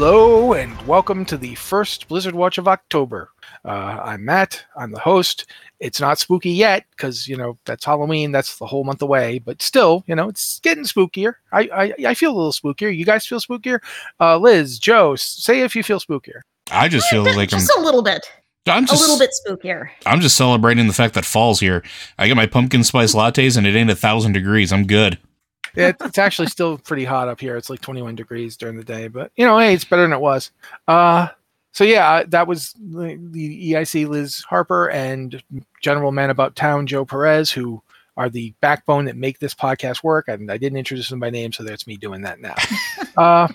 Hello and welcome to the first Blizzard Watch of October. Uh, I'm Matt. I'm the host. It's not spooky yet because you know that's Halloween. That's the whole month away. But still, you know, it's getting spookier. I I, I feel a little spookier. You guys feel spookier? Uh, Liz, Joe, say if you feel spookier. I just feel like I'm just a little bit. I'm just a little bit spookier. I'm just celebrating the fact that fall's here. I get my pumpkin spice lattes and it ain't a thousand degrees. I'm good. Yeah, it's actually still pretty hot up here. It's like 21 degrees during the day, but you know, hey, it's better than it was. Uh, so yeah, that was the, the EIC Liz Harper and General Man About Town Joe Perez, who are the backbone that make this podcast work. And I didn't introduce them by name, so that's me doing that now. uh,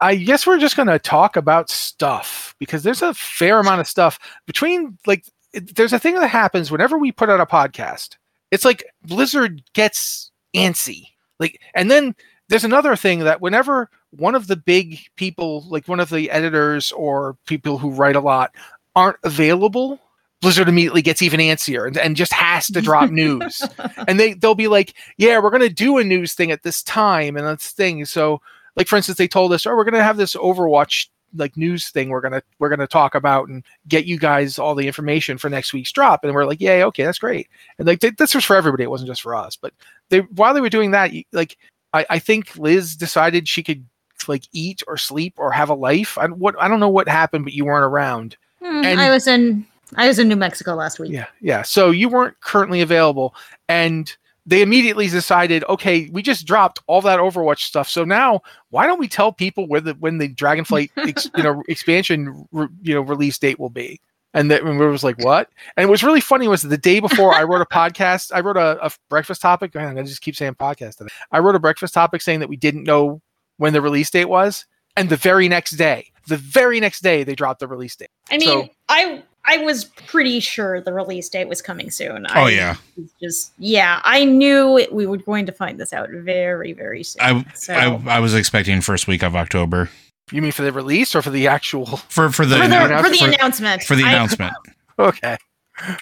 I guess we're just going to talk about stuff because there's a fair amount of stuff between like it, there's a thing that happens whenever we put out a podcast. It's like Blizzard gets antsy. Like, and then there's another thing that whenever one of the big people, like one of the editors or people who write a lot, aren't available, Blizzard immediately gets even antsier and, and just has to drop news. and they they'll be like, "Yeah, we're gonna do a news thing at this time and this thing." So, like for instance, they told us, "Oh, we're gonna have this Overwatch like news thing we're gonna we're gonna talk about and get you guys all the information for next week's drop and we're like yeah okay that's great and like th- this was for everybody it wasn't just for us but they while they were doing that like I, I think liz decided she could like eat or sleep or have a life. I, what i don't know what happened but you weren't around. Hmm, I was in I was in New Mexico last week. yeah yeah. So you weren't currently available and they immediately decided okay we just dropped all that overwatch stuff. So now why don't we tell people where the when the dragonflight ex, you know expansion re, you know release date will be and that and we was like what and it was really funny was the day before i wrote a podcast i wrote a, a breakfast topic Man, i just keep saying podcast today. i wrote a breakfast topic saying that we didn't know when the release date was and the very next day the very next day they dropped the release date I mean, So- I I was pretty sure the release date was coming soon. Oh I yeah. just yeah, I knew it, we were going to find this out very very soon. I, so I I was expecting first week of October you mean for the release or for the actual for for the, for the annou- for the for- announcement for the I- announcement. okay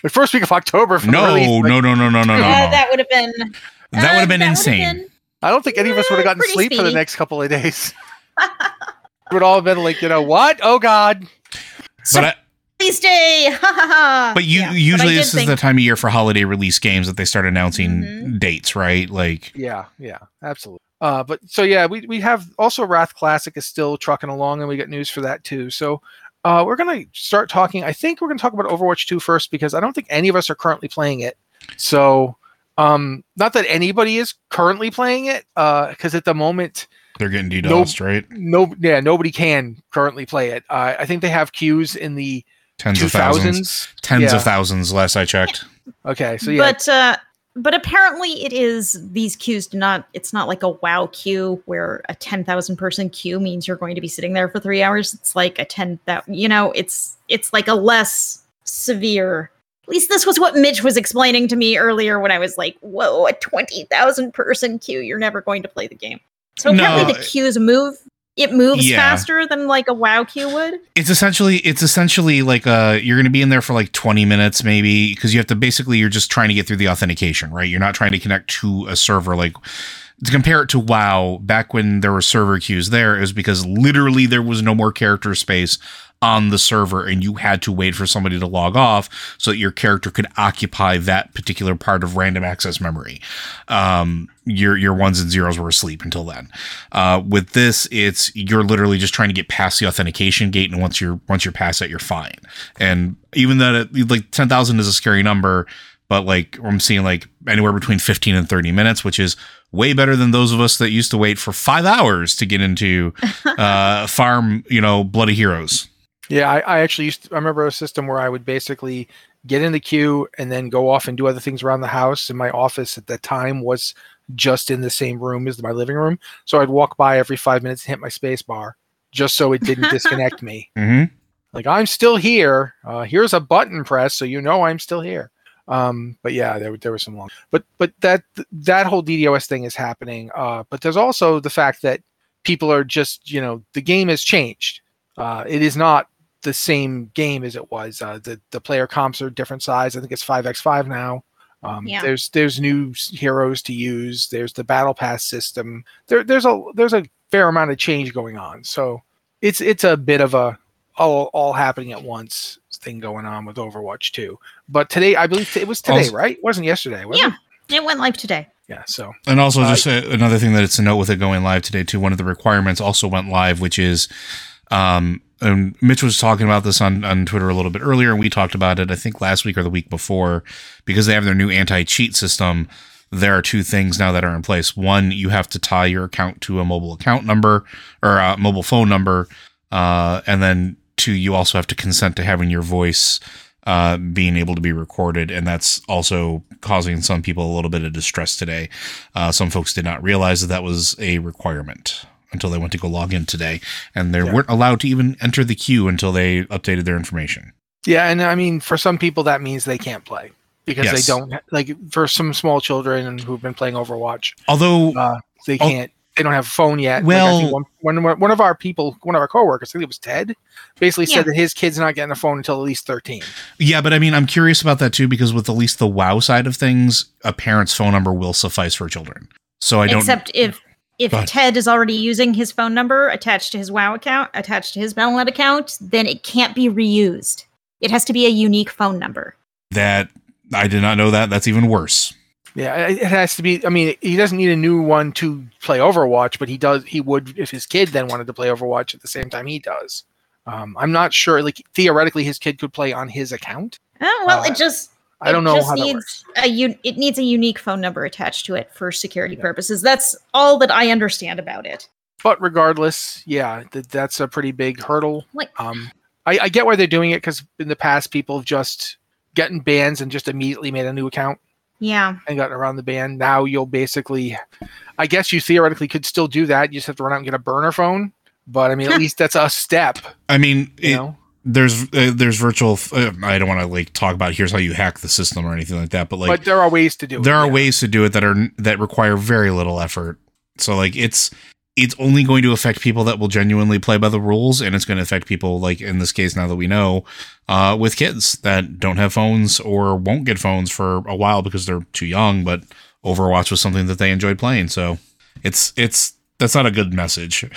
the first week of october for the No, release, like, no, no, no, no, no, no, uh, that would have been That would have been uh, insane. been- I don't think any of us would have gotten pretty sleep for the next couple of days. It would all have been like, you know, what? Oh God. But I, release day. But you Yeah, usually did this is the time of year for holiday release games that they start announcing Mhm. dates, right? Like Yeah, yeah, absolutely. Uh, but so yeah, we we have also Wrath Classic is still trucking along, and we got news for that too. So uh, we're gonna start talking. I think we're gonna talk about Overwatch 2 first because I don't think any of us are currently playing it. So um, not that anybody is currently playing it, because at the moment they're getting DDoSed, right? no yeah nobody can currently play it uh, i think they have queues in the Tens of thousands, tens Yeah. of thousands. Last I checked. okay so yeah But uh but apparently it is these queues do not it's not like a wow queue where a 10,000 person queue means you're going to be sitting there for 3 hours. It's like a 10,000 you know, it's it's like a less severe at least this was what Mitch was explaining to me earlier when I was like, "Whoa, a 20,000 person queue, you're never going to play the game." So apparently No, the queues move it moves Yeah. faster than like a wow queue would. It's essentially it's essentially like uh you're going to be in there for like 20 minutes maybe because you have to basically you're just trying to get through the authentication, right? You're not trying to connect to a server like to compare it to WoW, back when there were server queues there, it was because literally there was no more character space on the server and you had to wait for somebody to log off so that your character could occupy that particular part of random access memory. Um, your your ones and zeros were asleep until then. Uh, with this, it's you're literally just trying to get past the authentication gate, and once you're once you're past that, you're fine. And even that, it, like ten thousand is a scary number, but like I'm seeing like anywhere between fifteen and thirty minutes, which is way better than those of us that used to wait for five hours to get into uh, farm, you know, bloody heroes. Yeah I, I actually used to, i remember a system where i would basically get in the queue and then go off and do other things around the house and my office at that time was just in the same room as my living room. So i'd walk by every five minutes and hit my space bar just so it didn't disconnect me. Mm-hmm. like i'm still here. Uh, here's a button press so you know i'm still here. Um but yeah there, there was some long but but that that whole ddos thing is happening. Uh but there's also the fact that people are just you know the game has changed. Uh it is not the same game as it was uh the the player comps are different size i think it's 5x5 now um, Yeah. there's there's new heroes to use there's the battle pass system there there's a there's a fair amount of change going on so it's it's a bit of a all all happening at once thing going on with Overwatch 2. But today, I believe it was today, Also- right? It wasn't yesterday. Was Yeah. It? It went live today. Yeah. So And also, Uh, just a, another thing that it's a note with it going live today too. One of the requirements also went live, which is, um, and Mitch was talking about this on on Twitter a little bit earlier, and we talked about it I think last week or the week before, because they have their new anti cheat system. There are two things now that are in place. One, you have to tie your account to a mobile account number or a mobile phone number, uh, and then two, you also have to consent to having your voice uh, being able to be recorded, and that's also causing some people a little bit of distress today. Uh, some folks did not realize that that was a requirement until they went to go log in today, and they Yeah. weren't allowed to even enter the queue until they updated their information. yeah, and I mean, for some people, that means they can't play because Yes. they don't like for some small children who've been playing Overwatch, Although, uh, they can't. They don't have a phone yet. Like, Well- one, one, one of our people, one of our coworkers, I think it was Ted, basically Yeah. said that his kid's not getting a phone until at least thirteen. yeah, but I mean, I'm curious about that too because with at least the WoW side of things, a parent's phone number will suffice for children. So I don't. Except if if Go. Ted is already using his phone number attached to his WoW account, attached to his Battle.net account, then it can't be reused. It has to be a unique phone number. that I did not know that. That's even worse. Yeah, it it has to be. I mean, he doesn't need a new one to play Overwatch, but he does. He would if his kid then wanted to play Overwatch at the same time he does. Um, I'm not sure. Like theoretically, his kid could play on his account. Oh, well, Uh, it just I don't know just how that works. A un- it needs a unique phone number attached to it for security purposes. That's all that I understand about it. But regardless, yeah, th- that's a pretty big hurdle. Like- Um, I, I get why they're doing it because in the past, people have just gotten bans and just immediately made a new account Yeah. and gotten around the ban. Now you'll basically, I guess you theoretically could still do that. You just have to run out and get a burner phone. But I mean, at least that's a step. I mean, You it, know. There's uh, there's virtual. Uh, I don't want to like talk about here's how you hack the system or anything like that, but like but there are ways to do it. there are yeah. ways to do it that are that require very little effort. So like it's it's only going to affect people that will genuinely play by the rules, and it's going to affect people like in this case now that we know, uh, with kids that don't have phones or won't get phones for a while because they're too young. But Overwatch was something that they enjoyed playing, so it's it's that's not a good message.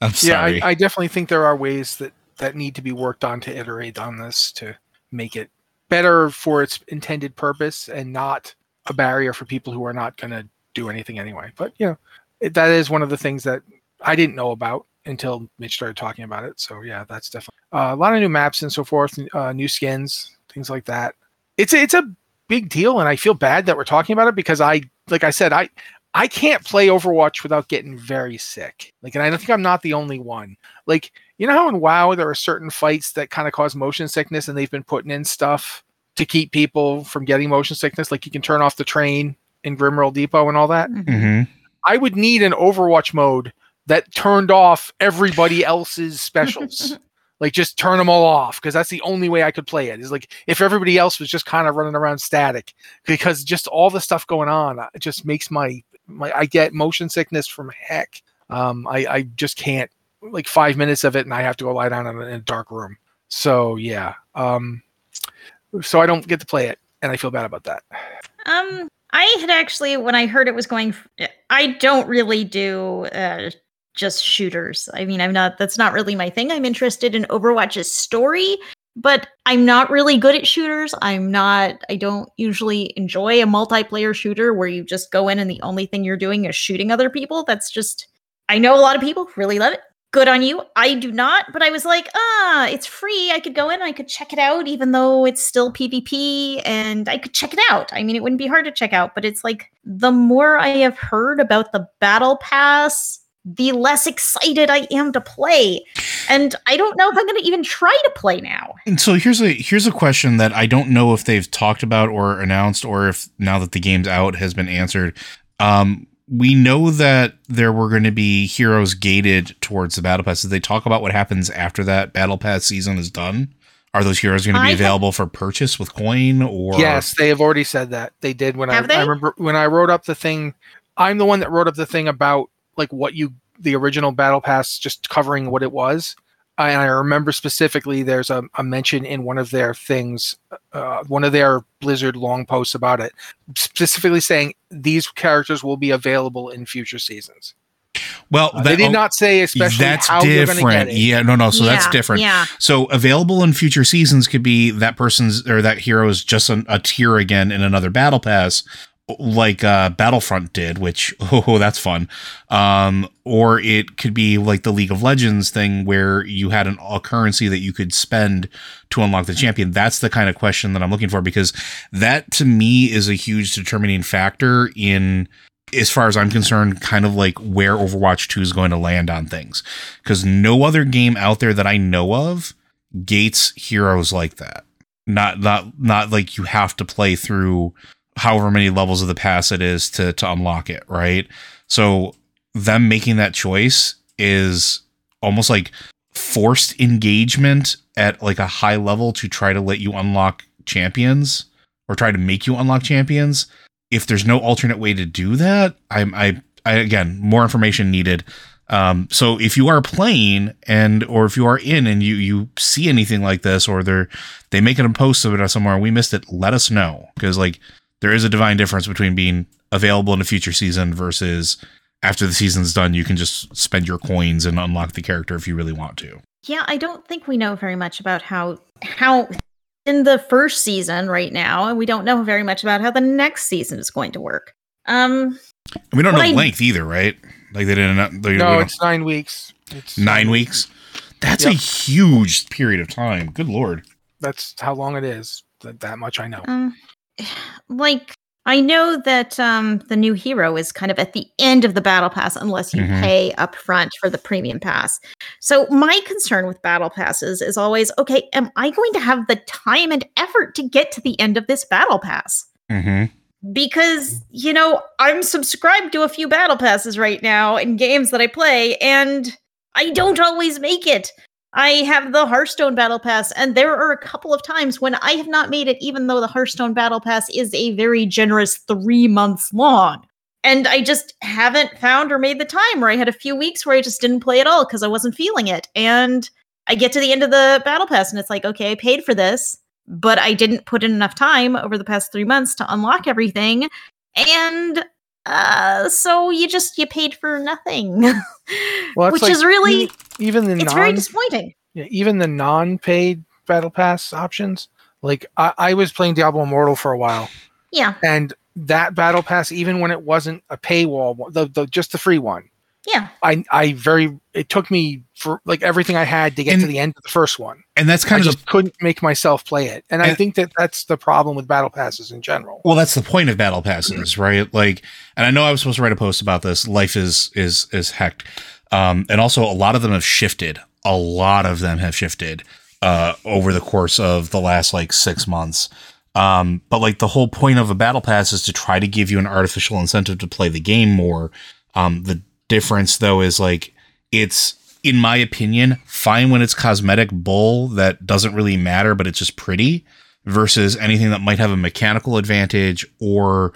I'm Yeah. I, I definitely think there are ways that that need to be worked on to iterate on this to make it better for its intended purpose and not a barrier for people who are not going to do anything anyway. But you know, it, that is one of the things that I didn't know about until Mitch started talking about it. So yeah, that's definitely uh, a lot of new maps and so forth, uh, new skins, things like that. It's it's a big deal, and I feel bad that we're talking about it because I, like I said, I I can't play Overwatch without getting very sick. Like, and I don't think I'm not the only one. Like, you know how in WoW there are certain fights that kind of cause motion sickness, and they've been putting in stuff to keep people from getting motion sickness. Like, you can turn off the train in Grimrail Depot and all that. hmm I would need an Overwatch mode that turned off everybody else's specials. like just turn them all off because that's the only way I could play it. Is like if everybody else was just kind of running around static because just all the stuff going on uh, it just makes my my I get motion sickness from heck. Um, I I just can't like five minutes of it and I have to go lie down in a, in a dark room. So yeah, um, so I don't get to play it and I feel bad about that. Um, I had actually, when I heard it was going, I don't really do uh, just shooters. I mean, I'm not, that's not really my thing. I'm interested in Overwatch's story, but I'm not really good at shooters. I'm not, I don't usually enjoy a multiplayer shooter where you just go in and the only thing you're doing is shooting other people. That's just, I know a lot of people really love it. Good on you. I do not, but I was like, ah, it's free. I could go in, I could check it out, even though it's still PvP, and I could check it out. I mean, it wouldn't be hard to check out, but it's like the more I have heard about the Battle Pass, the less excited I am to play. And I don't know if I'm going to even try to play now. And so here's a here's a question that I don't know if they've talked about or announced or if now that the game's out has been answered. Um, we know that there were going to be heroes gated towards the battle pass. Did they talk about what happens after that battle pass season is done? Are those heroes going to be I have- available for purchase with coin or Yes, they have already said that. They did when I, they? I remember when I wrote up the thing. I'm the one that wrote up the thing about like what you the original battle pass, just covering what it was. And I remember specifically there's a, a mention in one of their things, uh, one of their Blizzard long posts about it, specifically saying these characters will be available in future seasons. Well, Uh, they did not say especially that's how you're going to get different. it. Yeah, no, no. So that's different. Yeah. So available in future seasons could be that person's or that hero is just an, a tier again in another battle pass, like uh, Battlefront did, which oh that's fun. Um, or it could be like the League of Legends thing where you had an a currency that you could spend to unlock the champion. That's the kind of question that I'm looking for because that to me is a huge determining factor in as far as I'm concerned, kind of like where Overwatch 2 is going to land on things. Because no other game out there that I know of gates heroes like that. Not not not like you have to play through however many levels of the pass it is to to unlock it, right? So them making that choice is almost like forced engagement at like a high level to try to let you unlock champions or try to make you unlock champions if there's no alternate way to do that, I'm I, I again more information needed. Um, so if you are playing and or if you are in and you you see anything like this or they're they make it a post of it or somewhere we missed it, let us know because like there is a divine difference between being available in a future season versus after the season's done you can just spend your coins and unlock the character if you really want to. Yeah, I don't think we know very much about how how in the first season right now, and we don't know very much about how the next season is going to work. Um, And we don't know I- length either, right? Like they didn't. They, we No, it's nine weeks. It's nine weeks. That's a huge period of time. Good lord. That's how long it is. That, that much I know. um, like I know that um the new hero is kind of at the end of the battle pass unless you Mhm. pay up front for the premium pass. So my concern with battle passes is always, okay, am I going to have the time and effort to get to the end of this battle pass? Mm-hmm. because you know i'm subscribed to a few battle passes right now in games that i play and i don't always make it i have the hearthstone battle pass and there are a couple of times when i have not made it even though the hearthstone battle pass is a very generous three months long and i just haven't found or made the time or i had a few weeks where i just didn't play at all because i wasn't feeling it and i get to the end of the battle pass and it's like okay i paid for this but I didn't put in enough time over the past three months to unlock everything. And uh, so you just you paid for nothing, Well, which like is really e- even the it's very non disappointing. yeah, even the non-paid battle pass options. Like I, I was playing Diablo Immortal for a while, Yeah, and that battle pass, even when it wasn't a paywall, the, the just the free one, yeah, I I very it took me for like everything I had to get to the end of the first one. And that's I kind of just couldn't make myself play it, and I think that that's the problem with battle passes in general. well, that's the point of battle passes, right? Like, and I know I was supposed to write a post about this. Life is is is hecked, um, and also a lot of them have shifted. A lot of them have shifted uh, over the course of the last like six months. Um, but like the whole point of a battle pass is to try to give you an artificial incentive to play the game more. Um, the difference though is like it's in my opinion fine when it's cosmetic bull that doesn't really matter but it's just pretty versus anything that might have a mechanical advantage or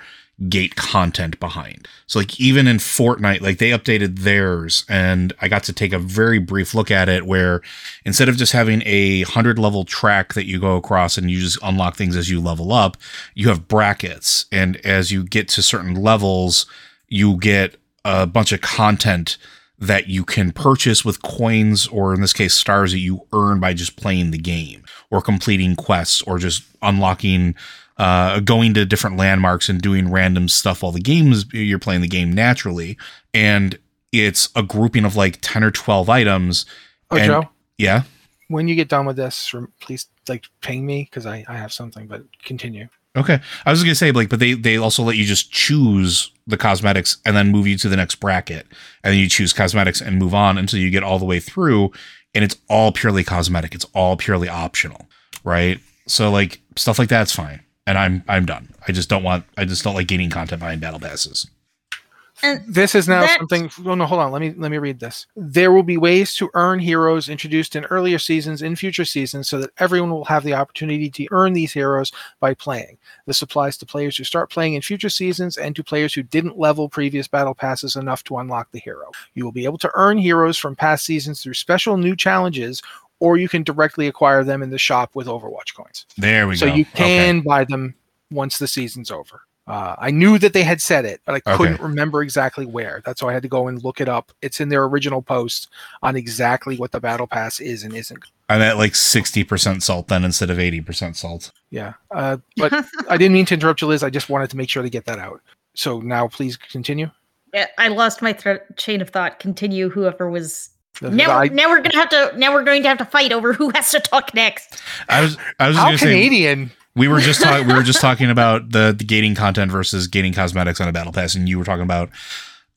gate content behind. So like even in Fortnite, like they updated theirs and I got to take a very brief look at it where instead of just having a hundred level track that you go across and you just unlock things as you level up, you have brackets. And as you get to certain levels, you get a bunch of content that you can purchase with coins or in this case stars that you earn by just playing the game or completing quests or just unlocking uh, going to different landmarks and doing random stuff while the game's you're playing the game naturally and it's a grouping of like 10 or 12 items Oh, and- Joe, yeah when you get done with this, please like ping me because I, I have something. But continue. Okay. I was gonna say like, but they they also let you just choose the cosmetics and then move you to the next bracket, and then you choose cosmetics and move on until you get all the way through, and it's all purely cosmetic. It's all purely optional, right? So like stuff like that's fine, and I'm I'm done. I just don't want. I just don't like gaining content behind battle passes. And This is now That- something. Oh no, hold on. Let me let me read this. There will be ways to earn heroes introduced in earlier seasons in future seasons, so that everyone will have the opportunity to earn these heroes by playing. This applies to players who start playing in future seasons and to players who didn't level previous battle passes enough to unlock the hero. You will be able to earn heroes from past seasons through special new challenges, or you can directly acquire them in the shop with Overwatch coins. There we So go. So you Okay. can buy them once the season's over. Uh, I knew that they had said it, but I Okay. couldn't remember exactly where. That's why I had to go and look it up. It's in their original post on exactly what the battle pass is and isn't. I'm at like 60% salt then instead of 80% salt. Yeah, uh, but I didn't mean to interrupt you, Liz. I just wanted to make sure to get that out. So now, please continue. Yeah, I lost my thre- chain of thought. Continue. Whoever was now. I- now we're gonna have to. Now we're going to have to fight over who has to talk next. I was I was just how going to say Canadian? We were just talking we were just talking about the the gating content versus gating cosmetics on a battle pass and you were talking about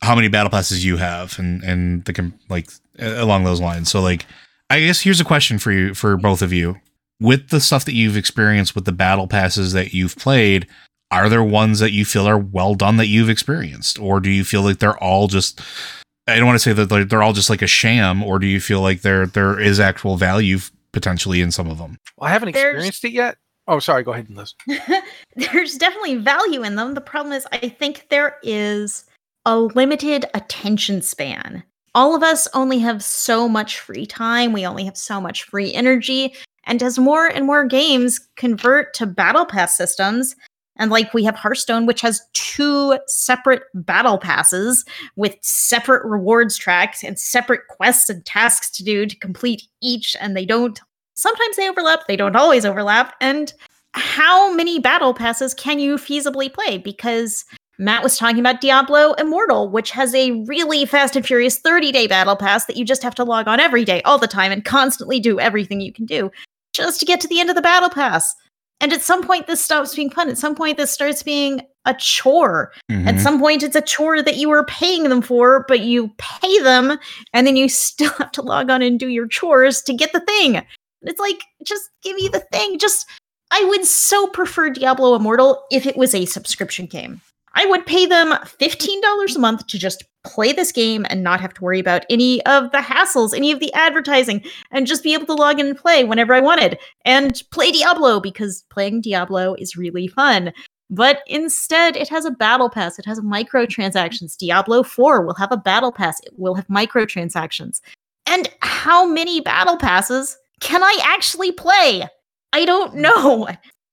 how many battle passes you have and and the like along those lines. So like I guess here's a question for you for both of you. With the stuff that you've experienced with the battle passes that you've played, are there ones that you feel are well done that you've experienced or do you feel like they're all just I don't want to say that they're, they're all just like a sham or do you feel like there there is actual value potentially in some of them? Well, I haven't There's- experienced it yet. Oh, sorry. Go ahead, Liz. There's definitely value in them. The problem is, I think there is a limited attention span. All of us only have so much free time. We only have so much free energy. And as more and more games convert to battle pass systems, and like we have Hearthstone, which has two separate battle passes with separate rewards tracks and separate quests and tasks to do to complete each, and they don't sometimes they overlap, they don't always overlap. And how many battle passes can you feasibly play? Because Matt was talking about Diablo Immortal, which has a really fast and furious 30 day battle pass that you just have to log on every day, all the time, and constantly do everything you can do just to get to the end of the battle pass. And at some point, this stops being fun. At some point, this starts being a chore. At Mhm. some point, it's a chore that you are paying them for, but you pay them, and then you still have to log on and do your chores to get the thing. It's like, just give me the thing. Just, I would so prefer Diablo Immortal if it was a subscription game. I would pay them $15 a month to just play this game and not have to worry about any of the hassles, any of the advertising, and just be able to log in and play whenever I wanted and play Diablo because playing Diablo is really fun. But instead, it has a battle pass. It has microtransactions. Diablo 4 will have a battle pass. It will have microtransactions. And how many battle passes can I actually play? I don't mm. know.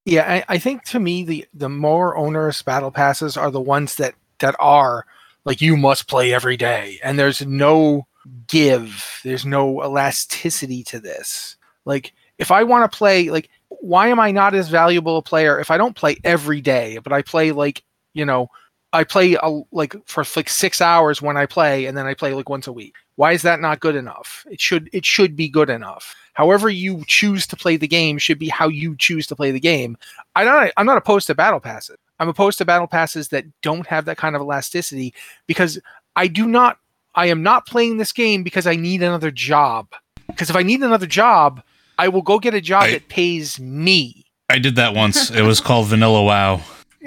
Yeah, I, I think to me the the more onerous battle passes are the ones that that are like you must play every day, and there's no give, there's no elasticity to this. Like if I want to play, like why am I not as valuable a player if I don't play every day, but I play like you know I play a, like for like six hours when I play, and then I play like once a week. Why is that not good enough? It should it should be good enough. However you choose to play the game should be how you choose to play the game. I don't I'm not opposed to battle passes. I'm opposed to battle passes that don't have that kind of elasticity because I do not I am not playing this game because I need another job. Because if I need another job, I will go get a job I- that pays me. I did that once. it was called Vanilla WoW.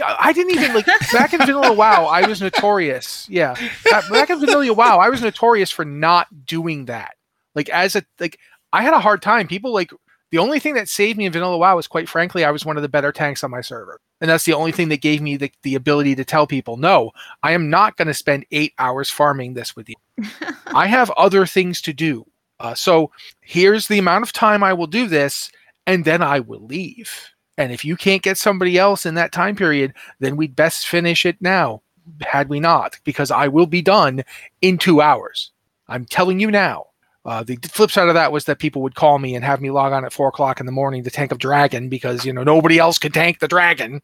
I didn't even like back in Vanilla WoW. I was notorious. Yeah, back back in Vanilla WoW, I was notorious for not doing that. Like as a like, I had a hard time. People like the only thing that saved me in Vanilla WoW was quite frankly, I was one of the better tanks on my server, and that's the only thing that gave me the the ability to tell people, no, I am not going to spend eight hours farming this with you. I have other things to do. Uh, so here's the amount of time I will do this, and then I will leave. And if you can't get somebody else in that time period, then we'd best finish it now, had we not, because I will be done in two hours. I'm telling you now. Uh, the flip side of that was that people would call me and have me log on at four o'clock in the morning to tank a dragon because you know nobody else could tank the dragon.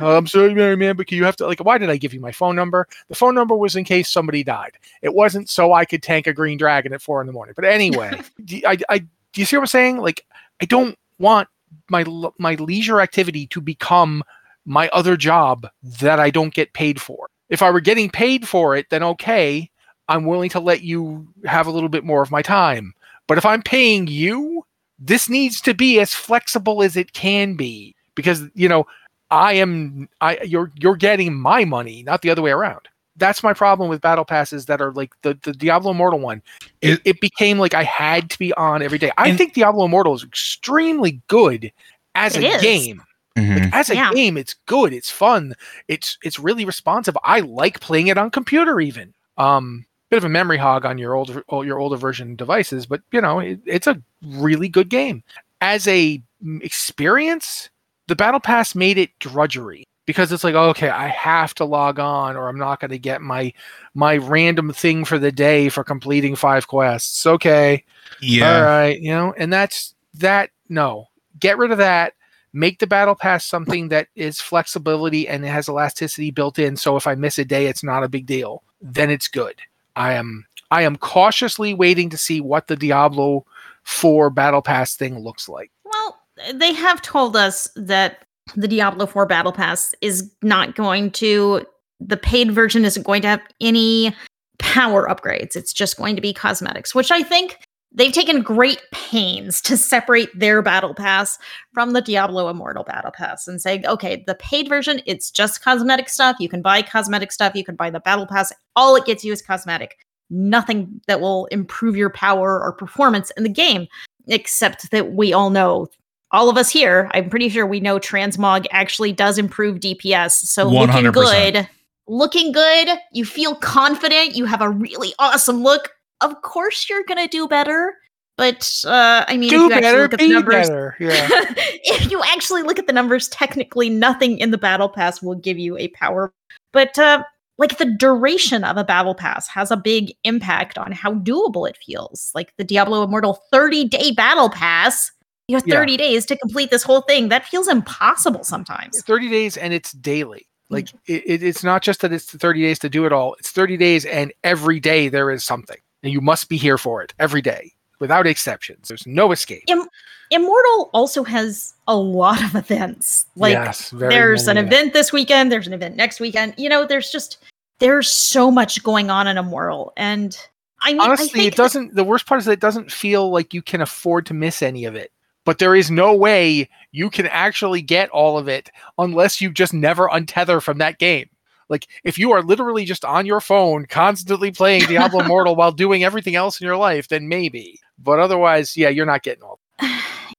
"Oh, I'm sorry, Mary man, but you have to like. Why did I give you my phone number? The phone number was in case somebody died. It wasn't so I could tank a green dragon at four in the morning. But anyway, do, I, I, do you see what I'm saying? Like, I don't want my my leisure activity to become my other job that I don't get paid for. If I were getting paid for it, then okay, I'm willing to let you have a little bit more of my time. But if I'm paying you, this needs to be as flexible as it can be because you know I am I you're you're getting my money, not the other way around. That's my problem with battle passes that are like the the Diablo Immortal one. It, It- it became like I had to be on every day. I And- think Diablo Immortal is extremely good as a is. game. Mhm. Like, as a Yeah. game, it's good. It's fun. It's it's really responsive. I like playing it on computer even. Um, bit of a memory hog on your older your older version devices, but you know it, it's a really good game. As a mm, experience, the battle pass made it drudgery. Because it's like okay i have to log on or i'm not going to get my my random thing for the day for completing five quests. Okay. Yeah. all right you know and that's that no. Get rid of that. Make the battle pass something that is flexibility and it has elasticity built in so if i miss a day it's not a big deal. Then it's good. I am i am cautiously waiting to see what the diablo 4 battle pass thing looks like. Well, they have told us that the Diablo 4 Battle Pass is not going to, the paid version isn't going to have any power upgrades. It's just going to be cosmetics, which I think they've taken great pains to separate their Battle Pass from the Diablo Immortal Battle Pass and say, okay, the paid version, it's just cosmetic stuff. You can buy cosmetic stuff. You can buy the Battle Pass. All it gets you is cosmetic. Nothing that will improve your power or performance in the game except that we all know all of us here i'm pretty sure we know transmog actually does improve dps so looking 100%. good looking good you feel confident you have a really awesome look of course you're gonna do better but uh i mean do if you actually better look at the numbers better yeah if you actually look at the numbers, technically nothing in the battle pass will give you a power. But uh, like the duration of a battle pass has a big impact on how doable it feels. Like the Diablo Immortal 30 day battle pass, you have Yeah. 30 days to complete this whole thing. That feels impossible sometimes. 30 days and it's daily Mm. like it, it, it's not just that it's 30 days to do it all it's 30 days and every day there is something and you must be here for it every day without exceptions there's no escape Im- Immortal also has a lot of events. Like yes there's an event this weekend there's an event next weekend you know there's just there's so much going on in immortal and i mean I honestly think it doesn't the worst part is that it doesn't feel like you can afford to miss any of it but there is no way you can actually get all of it unless you just never untether from that game like if you are literally just on your phone constantly playing diablo immortal while doing everything else in your life then maybe but otherwise yeah you're not getting all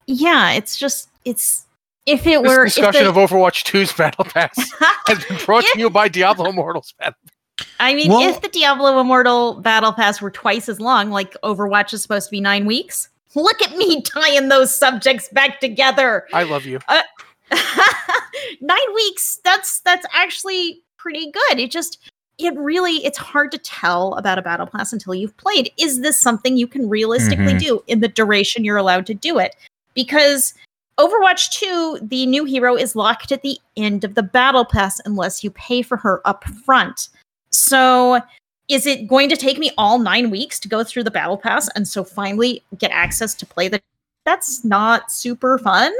yeah it's just it's if it This were discussion if of Overwatch 2's Battle Pass has been brought to you by Diablo Immortals. Battle. i mean Well- if the diablo immortal battle pass were twice as long like overwatch is supposed to be nine weeks look at me tying those subjects back together. I love you. nine weeks that's that's actually pretty good. It just it really it's hard to tell about a battle pass until you've played. Is this something you can realistically Mhm. do in the duration you're allowed to do it? Because overwatch 2 the new hero is locked at the end of the battle pass unless you pay for her up front so is it going to take me all nine weeks to go through the battle pass and so finally get access to play the that's not super fun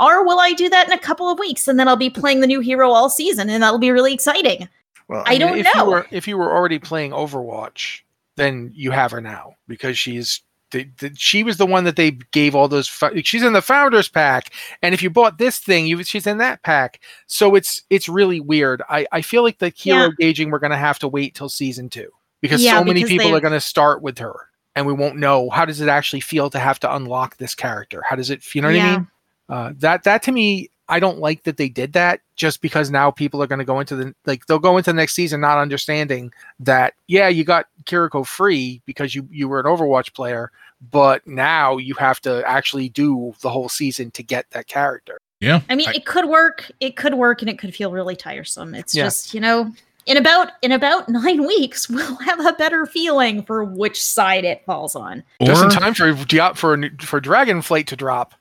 or will I do that in a couple of weeks and then I'll be playing the new hero all season and that'll be really exciting? Well, I don't if know. You were, if you were already playing Overwatch, then you have her now because she's the, the, she was the one that they gave all those. She's in the founders pack, and if you bought this thing, you she's in that pack. So it's it's really weird. I I feel like the hero Yeah. gauging we're gonna have to wait till season two because Yeah, so many because people are gonna start with her, and we won't know how does it actually feel to have to unlock this character. How does it? You know what I mean? Uh, that that to me, I don't like that they did that. Just because now people are going to go into the like they'll go into the next season not understanding that yeah you got Kiriko free because you you were an Overwatch player, but now you have to actually do the whole season to get that character. Yeah. I mean, I- it could work, it could work, and it could feel really tiresome. It's Yeah. just, you know, in about in about nine weeks, we'll have a better feeling for which side it falls on. Just in time for Dia- for for Dragonflight to drop.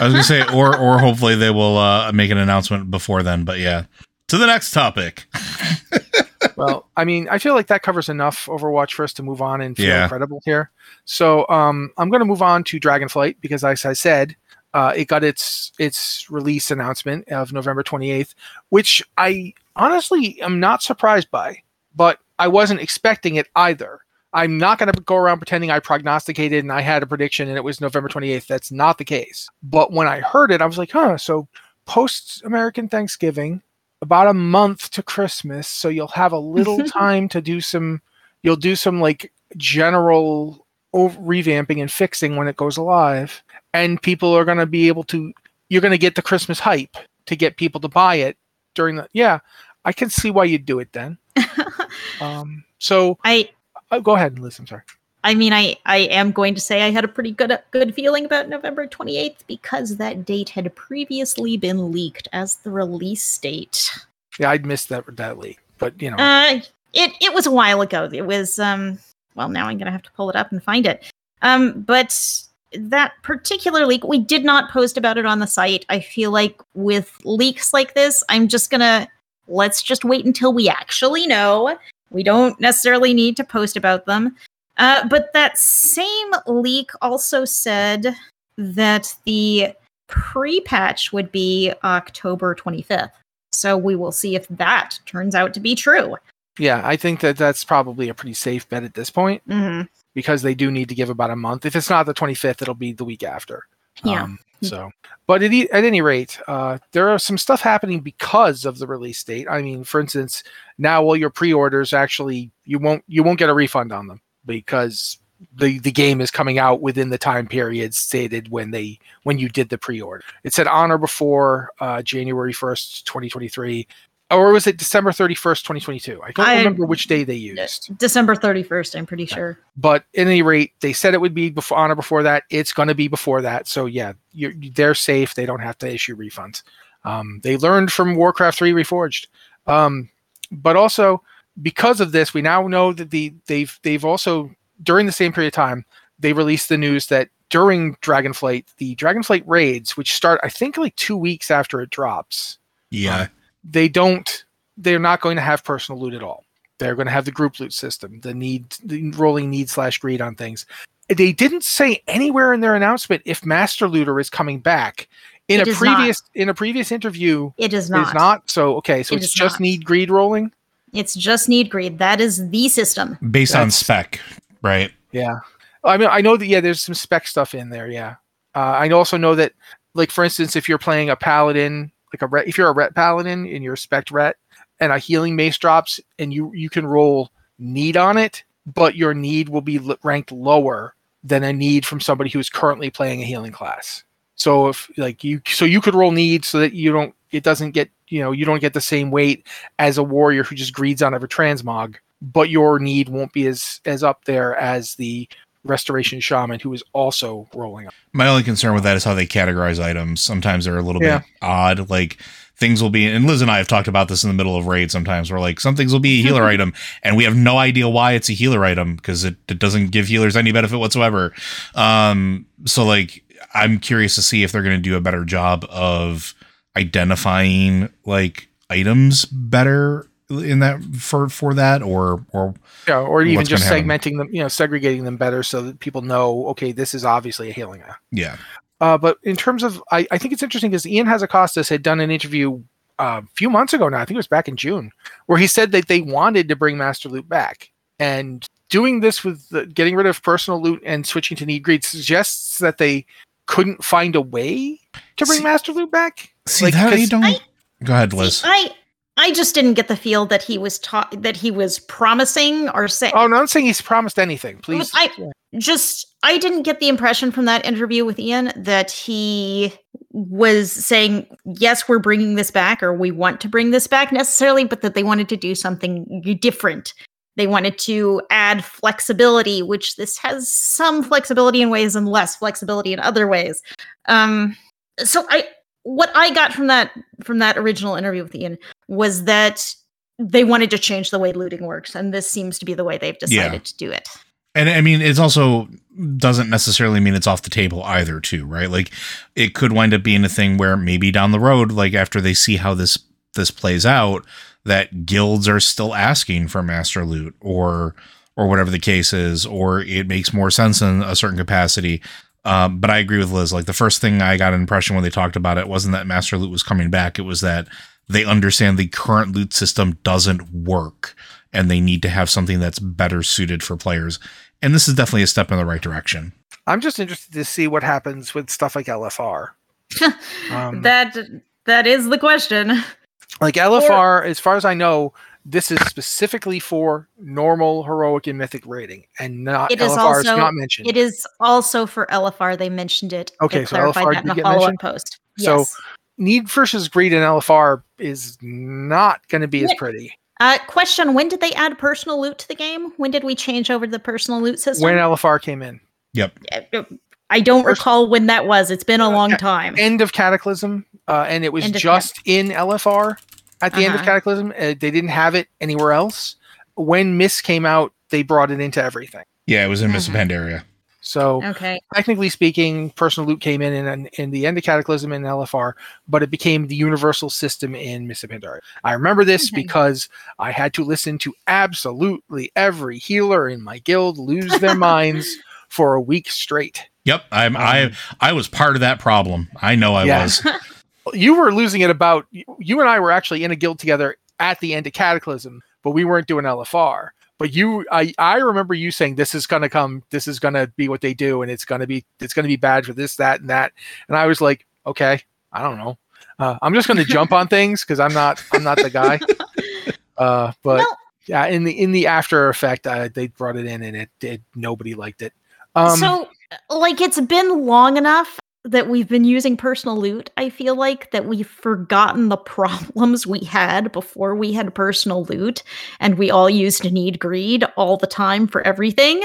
I was gonna say, or or hopefully they will uh, make an announcement before then. But yeah, to the next topic. well, I mean, I feel like that covers enough Overwatch for us to move on and feel Yeah. credible here. So um, I'm going to move on to Dragonflight because, as I said, uh, it got its its release announcement of November 28th, which I honestly am not surprised by, but I wasn't expecting it either. I'm not going to go around pretending I prognosticated and I had a prediction and it was November 28th. That's not the case. But when I heard it, I was like, huh, so post American Thanksgiving, about a month to Christmas, so you'll have a little time to do some. You'll do some like general ov- revamping and fixing when it goes live, and people are going to be able to. You're going to get the Christmas hype to get people to buy it during the. Yeah, I can see why you'd do it then. Um, so I uh, go ahead, Liz. I'm sorry. I mean, I I am going to say I had a pretty good good feeling about November 28th because that date had previously been leaked as the release date. Yeah, I'd missed that that leak, but you know, Uh, it it was a while ago. It was um. Well, now I'm gonna have to pull it up and find it. Um, but that particular leak, we did not post about it on the site. I feel like with leaks like this, I'm just gonna let's just wait until we actually know. We don't necessarily need to post about them. Uh, but that same leak also said that the pre-patch would be October 25th. So we will see if that turns out to be true. yeah, I think that that's probably a pretty safe bet at this point hmm because they do need to give about a month. If it's not the 25th, it'll be the week after. Yeah. Um, so, but at, e- at any rate, uh, there are some stuff happening because of the release date. I mean, for instance, now all your pre-orders actually you won't you won't get a refund on them because the the game is coming out within the time period stated when they when you did the pre-order. It said on or before uh, January 1st, 2023. Or was it December 31st, 2022? I don't I- remember which day they used. December 31st, I'm pretty sure. But at any rate, they said it would be before on or before that. It's going to be before that. So yeah, you're, they're safe. They don't have to issue refunds. Um, they learned from Warcraft 3 Reforged. Um, but also because of this, we now know that the they've they've also during the same period of time they released the news that during Dragonflight, the Dragonflight raids, which start I think like two weeks after it drops, Yeah. They don't they're not going to have personal loot at all they're going to have the group loot system the need the rolling need slash greed on things they didn't say anywhere in their announcement if master looter is coming back in It a is not. previous in a previous interview It is not. it's not. not so okay so It it's just not. need greed rolling It's just need greed. That is the system. Based on spec, right? yeah i mean i know that yeah there's some spec stuff in there yeah uh, i also know that like for instance if you're playing a paladin like a ret, if you're a ret paladin and you're a spec ret and a healing mace drops and you you can roll need on it but your need will be ranked lower than a need from somebody who's currently playing a healing class. So if like you so you could roll need so that you don't it doesn't get you know you don't get the same weight as a warrior who just greeds on every transmog but your need won't be as as up there as the restoration shaman who is also rolling up. My only concern with that is how they categorize items. Sometimes they're a little Yeah. bit odd. Like things will be, and Liz and I have talked about this in the middle of raid. Sometimes where like some things will be a healer item, and we have no idea why it's a healer item because it, it doesn't give healers any benefit whatsoever. Um, so like I'm curious to see if they're going to do a better job of identifying like items better in that for for that or or Yeah, or even just gonna happen? segmenting them, you know, segregating them better so that people know, okay, this is obviously a healing item. yeah Uh, but in terms of, I, I think it's interesting because Ian Hazzikostas had done an interview uh, a few months ago now. I think it was back in June, where he said that they wanted to bring Master Loot back, and doing this with the, getting rid of personal loot and switching to need greed suggests that they couldn't find a way to bring See- Master Loot back. see Like, that I 'cause don't I- go ahead See, Liz I I just didn't get the feel that he was ta- that he was promising or saying. Oh, no, I'm not saying he's promised anything. Please, I just I didn't get the impression from that interview with Ian that he was saying yes, we're bringing this back or we want to bring this back necessarily, but that they wanted to do something different. They wanted to add flexibility, which this has some flexibility in ways and less flexibility in other ways. Um, so I what I got from that from that original interview with Ian was that they wanted to change the way looting works, and this seems to be the way they've Yeah. decided to do it. And I mean, it's also doesn't necessarily mean it's off the table either, too, right? Like it could wind up being a thing where maybe down the road, like after they see how this this plays out, that guilds are still asking for master loot or or whatever the case is, or it makes more sense in a certain capacity. Um, but I agree with Liz. Like the first thing I got an impression when they talked about it wasn't that master loot was coming back. It was that they understand the current loot system doesn't work and they need to have something that's better suited for players. And this is definitely a step in the right direction. I'm just interested to see what happens with stuff like LFR. Um, that that is the question. like LFR, as far as I know, this is specifically for normal heroic and mythic rating, and not It is LFR is also- not mentioned. It is also for LFR. They mentioned it. Okay, they so LFR that in did a get follow-up mentioned? post. So- Yes. Need versus greed in LFR is not going to be as pretty Uh, question: When did they add personal loot to the game? When did we change over to the personal loot system? when LFR came in. Yep. Uh, I don't First- recall when that was. It's been a long Uh, time. End of Cataclysm, uh, and it was End of just in LFR. At the end of Uh-huh. Cataclysm. Uh, they didn't have it anywhere else. When Mist came out, they brought it into everything. Yeah, it was in Miss Mhm. Pandaria. So Okay. technically speaking, personal loot came in in, in the end of Cataclysm in LFR, but it became the universal system in Mists of Pandaria. I remember this Okay. because I had to listen to absolutely every healer in my guild lose their minds for a week straight. Yep, I'm I Um, I was part of that problem. I know I Yeah. was. You were losing it about you and I were actually in a guild together at the end of Cataclysm, but we weren't doing LFR. But you, I, I remember you saying this is gonna come, this is gonna be what they do, and it's gonna be, it's gonna be bad for this, that, and that. And I was like, okay, I don't know. Uh, I'm just gonna jump on things because I'm not, I'm not the guy. Uh, but No. yeah, in the in the after effect, uh, they brought it in, and it did. Nobody liked it. Um, so, like, it's been long enough that we've been using personal loot. I feel like that we've forgotten the problems we had before we had personal loot, and we all used need greed all the time for everything.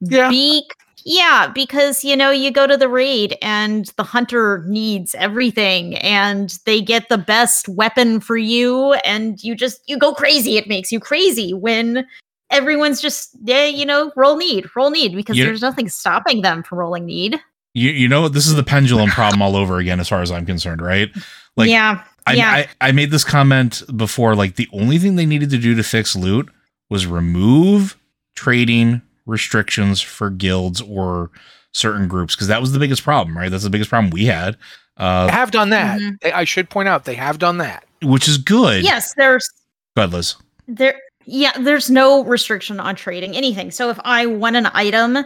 Yeah. Be- yeah, because you know, you go to the raid and the hunter needs everything and they get the best weapon for you and you just you go crazy. It makes you crazy when everyone's just yeah, you know, roll need, roll need because You- there's nothing stopping them from rolling need. You you know this is the pendulum problem all over again as far as I'm concerned, right? Like yeah. I, yeah. I I made this comment before. Like the only thing they needed to do to fix loot was remove trading restrictions for guilds or certain groups because that was the biggest problem, right? That's the biggest problem we had, they uh, have done that. Mhm. I should point out they have done that. which is good. yes, there's Go ahead, Liz. there yeah there's no restriction on trading anything so if i want an item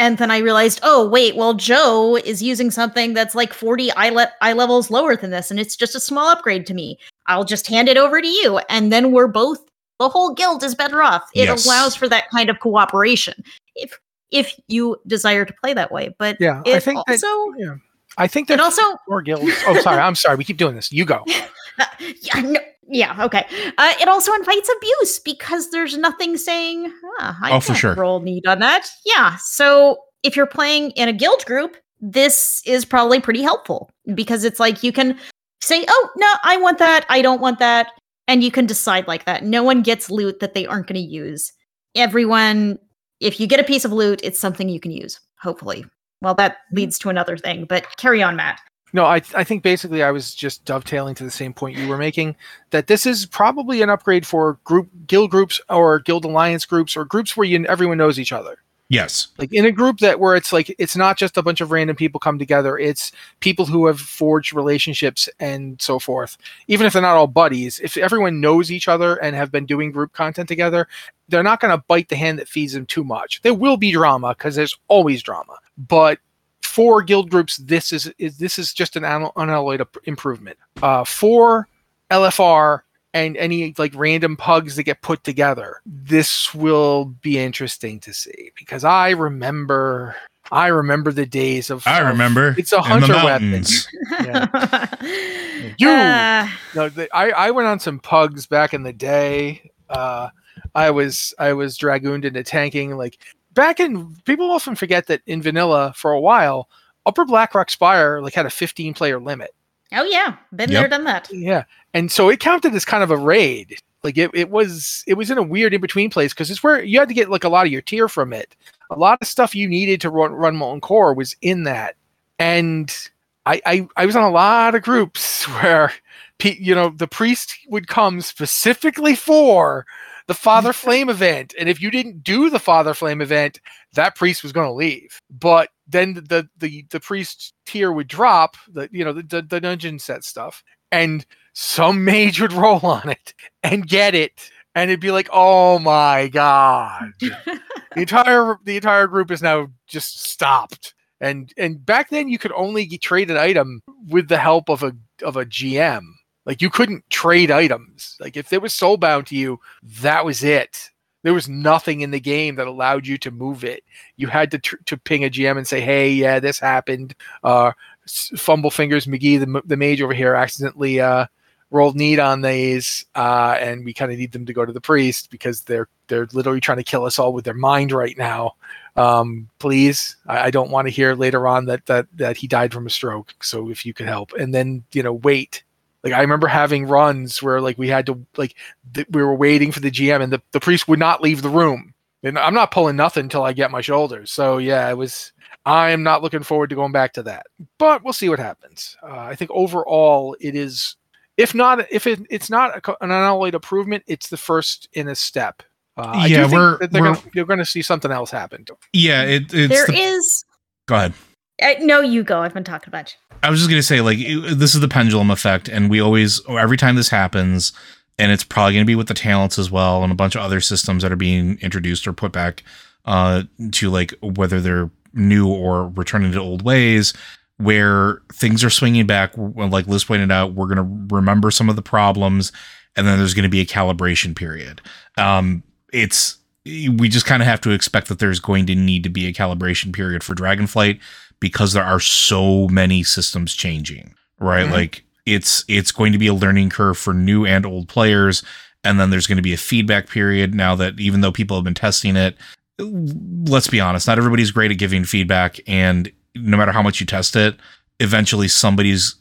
and then i realized oh wait well joe is using something that's like 40 eye, le- eye levels lower than this and it's just a small upgrade to me i'll just hand it over to you and then we're both the whole guild is better off it Yes. allows for that kind of cooperation if if you desire to play that way but Yeah, I think that. also Yeah, I think that also four guilds. Oh, sorry. I'm sorry. We keep doing this. You go. yeah, no, yeah, okay. Uh, it also invites abuse because there's nothing saying, ah, I Oh, for sure. roll need on that. Yeah, so if you're playing in a guild group, this is probably pretty helpful because it's like you can say, oh, no, I want that, I don't want that, and you can decide like that. No one gets loot that they aren't going to use. Everyone, if you get a piece of loot, it's something you can use, hopefully. Well, that leads to another thing, but carry on, Matt. No, I, I think basically I was just dovetailing to the same point you were making that this is probably an upgrade for group guild groups or guild alliance groups or groups where you everyone knows each other. Yes. Like in a group that where it's like it's not just a bunch of random people come together, it's people who have forged relationships and so forth. Even if they're not all buddies, if everyone knows each other and have been doing group content together, they're not going to bite the hand that feeds them too much. There will be drama because there's always drama, but for guild groups, this is, is this is just an un- unalloyed improvement. Uh, for LFR and any like random pugs that get put together, this will be interesting to see because I remember I remember the days of I of- remember. it's a hunter weapon. mountains. You- Uh, No, the, I I went on some pugs back in the day. Uh, I was I was dragooned into tanking like back in. People often forget that in vanilla for a while, Upper Blackrock Spire like had a 15 player limit. oh yeah, been Yep. there, done that. Yeah, and so it counted as kind of a raid. Like it, it was it was in a weird in between place because it's where you had to get like a lot of your tier from it. A lot of stuff you needed to run run Molten Core was in that, and I I, I was on a lot of groups where pe- you know the priest would come specifically for the Father Flame event, and if you didn't do the Father Flame event, that priest was going to leave. But then the the the priest tier would drop the you know the, the the dungeon set stuff, and some mage would roll on it and get it, and it'd be like, oh my god, the entire the entire group is now just stopped. And and back then you could only trade an item with the help of a of a GM. Like you couldn't trade items. Like if it was soulbound to you, that was it. There was nothing in the game that allowed you to move it. You had to tr- to ping a GM and say, "Hey, yeah, this happened." Uh, Fumble Fingers McGee, the, the mage over here, accidentally uh, rolled need on these, uh, and we kind of need them to go to the priest because they're they're literally trying to kill us all with their mind right now. Um, please, I, I don't want to hear later on that that that he died from a stroke. So if you could help, and then you know wait Like I remember having runs where like we had to like th- we were waiting for the GM and the, the priest would not leave the room. And I'm not pulling nothing until I get my shoulders. So yeah, it was. I'm not looking forward to going back to that, but we'll see what happens. Uh, I think overall it is, if not, if it, it's not a, an unalloyed improvement, it's the first in a step. Uh, I do Yeah, think we're- that they're we're- gonna, you're going to see something else happen. Yeah, it, it's There the- is. go ahead. Uh, no, you go. I've been talking a bunch. I was just gonna say, like, it- this is the pendulum effect, and we always, every time this happens, and it's probably gonna be with the talents as well, and a bunch of other systems that are being introduced or put back uh, to like whether they're new or returning to old ways, where things are swinging back. Like Liz pointed out, we're gonna remember some of the problems, and then there's gonna be a calibration period. Um, it's we just kind of have to expect that there's going to need to be a calibration period for Dragonflight because there are so many systems changing, right? Mhm. Like it's it's going to be a learning curve for new and old players and then there's going to be a feedback period now that even though people have been testing it let's be honest not everybody's great at giving feedback and no matter how much you test it eventually somebody's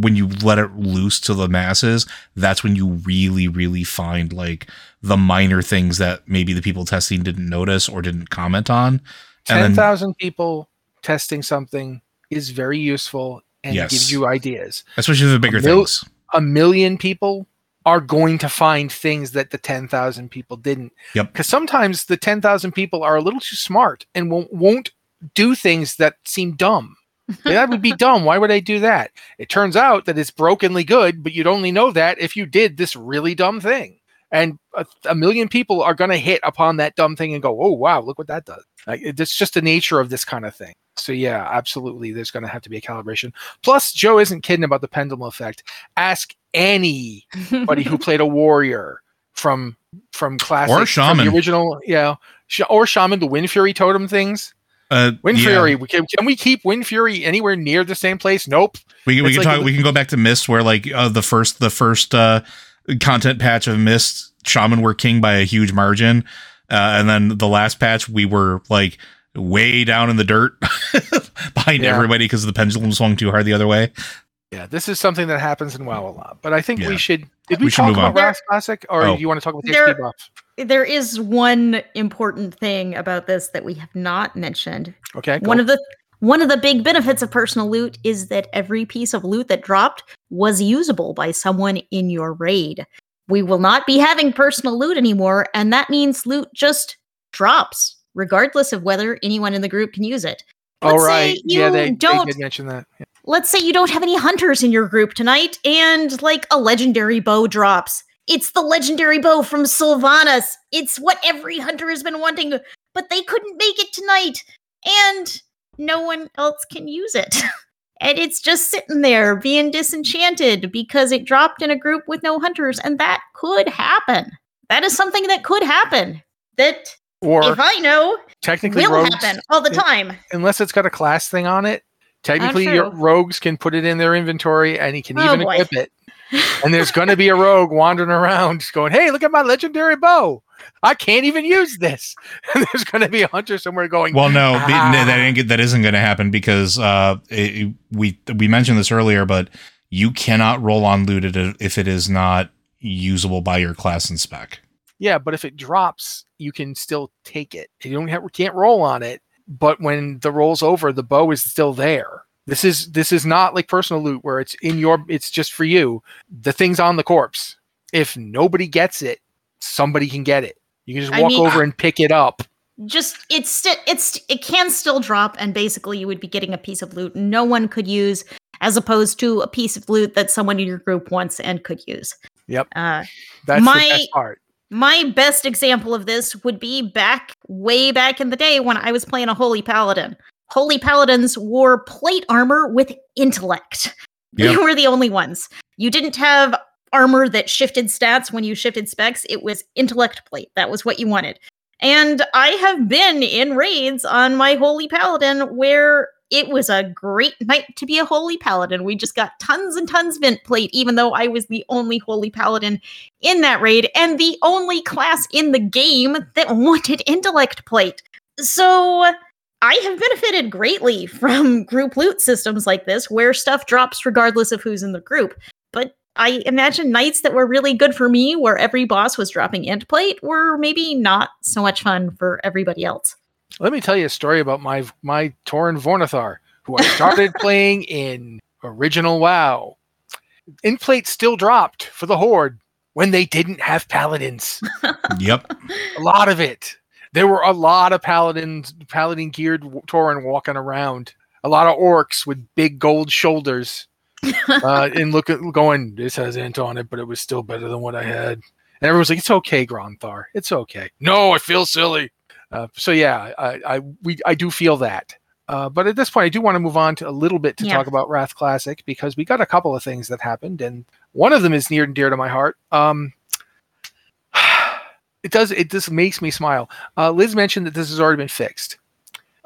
when you let it loose to the masses that's when you really really find like the minor things that maybe the people testing didn't notice or didn't comment on And Ten thousand people testing something is very useful and Yes. gives you ideas. especially the bigger mil- things a million people are going to find things that the 10,000 people didn't. Yep. Because sometimes the 10,000 people are a little too smart and won't, won't do things that seem dumb. that would be dumb. Why would I do that? It turns out that it's brokenly good, but you'd only know that if you did this really dumb thing. And a, a million people are going to hit upon that dumb thing and go, "Oh wow, look what that does!" Like, it's just the nature of this kind of thing. So yeah, absolutely, there's going to have to be a calibration. Plus, Joe isn't kidding about the pendulum effect. Ask anybody who played a warrior from from classic Or from shaman. the original, yeah, sh- or shaman, the Wind Fury totem things. uh Wind yeah. Fury, we can, can we keep Wind Fury anywhere near the same place? Nope. We, we It's can like talk. a- we can go back to Mist, where like uh, the first the first uh, content patch of Mist, Shaman were king by a huge margin, uh, and then the last patch we were like way down in the dirt behind Yeah. everybody because the pendulum swung too hard the other way. Yeah, this is something that happens in WoW a lot. But I think Yeah. we should. Did we, We should talk move about on. Wrath Classic, or Oh. do you want to talk about the There- XP buff? there is one important thing about this that we have not mentioned. Okay, One go. of the one of the big benefits of personal loot is that every piece of loot that dropped was usable by someone in your raid. We will not be having personal loot anymore, and that means loot just drops, regardless of whether anyone in the group can use it. Oh, let's say right, yeah, you they, they don't- did mention that. Yeah. let's say you don't have any hunters in your group tonight and like a legendary bow drops. It's the legendary bow from Sylvanas. It's what every hunter has been wanting, but they couldn't make it tonight and no one else can use it. and it's just sitting there being disenchanted because it dropped in a group with no hunters and that could happen. That is something that could happen. That Or if I know technically, will rogues, happen all the it- time. unless it's got a class thing on it. Technically, your rogues can put it in their inventory, and he can Oh, even boy. equip it. And there's going to be a rogue wandering around, going, "Hey, look at my legendary bow! I can't even use this." And there's going to be a hunter somewhere going, Well, no, Ah. no, that ain't, that isn't going to happen because uh, it, we we mentioned this earlier, but you cannot roll on loot if it is not usable by your class and spec. Yeah, but if it drops, you can still take it. You don't have can't roll on it, but when the roll's over, the bow is still there. This is this is not like personal loot where it's in your it's just for you. The thing's on the corpse. If nobody gets it, somebody can get it. You can just I walk mean- over and pick it up. just it's it's it can still drop and basically you would be getting a piece of loot no one could use as opposed to a piece of loot that someone in your group wants and could use Yep. uh, That's My- the best part. My best example of this would be back way back in the day when i was playing a holy paladin. Holy paladins wore plate armor with intellect. They were the only ones. You didn't have armor that shifted stats when you shifted specs. It was intellect plate. That was what you wanted. And I have been in raids on my Holy Paladin where it was a great night to be a Holy Paladin. We just got tons and tons of int plate, even though I was the only Holy Paladin in that raid and the only class in the game that wanted intellect plate. So I have benefited greatly from group loot systems like this where stuff drops regardless of who's in the group. But I imagine nights that were really good for me, where every boss was dropping int plate, were maybe not so much fun for everybody else. Let me tell you a story about my my Torin Vornathar, who I started playing in original WoW. Int plate still dropped for the Horde when they didn't have paladins. Yep. a lot of it. There were a lot of paladins, paladin geared Tauren walking around. A lot of orcs with big gold shoulders, uh, and look at going. This has int on it, but it was still better than what I had. And everyone's like, "It's okay, Gronthar. It's okay." No, I feel silly. Uh, so yeah, I, I we I do feel that. Uh, but at this point, I do want to move on to a little bit to Yeah. talk about Wrath Classic because we got a couple of things that happened, and one of them is near and dear to my heart. Um, it does. It just makes me smile. Uh, Liz mentioned that this has already been fixed,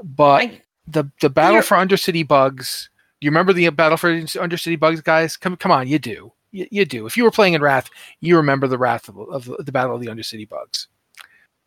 but I- the the battle for Undercity bugs. Do you remember the battle for Undercity bugs, guys? Come come on, you do. You, you do. If you were playing in Wrath, you remember the Wrath of, of the battle of the Undercity bugs,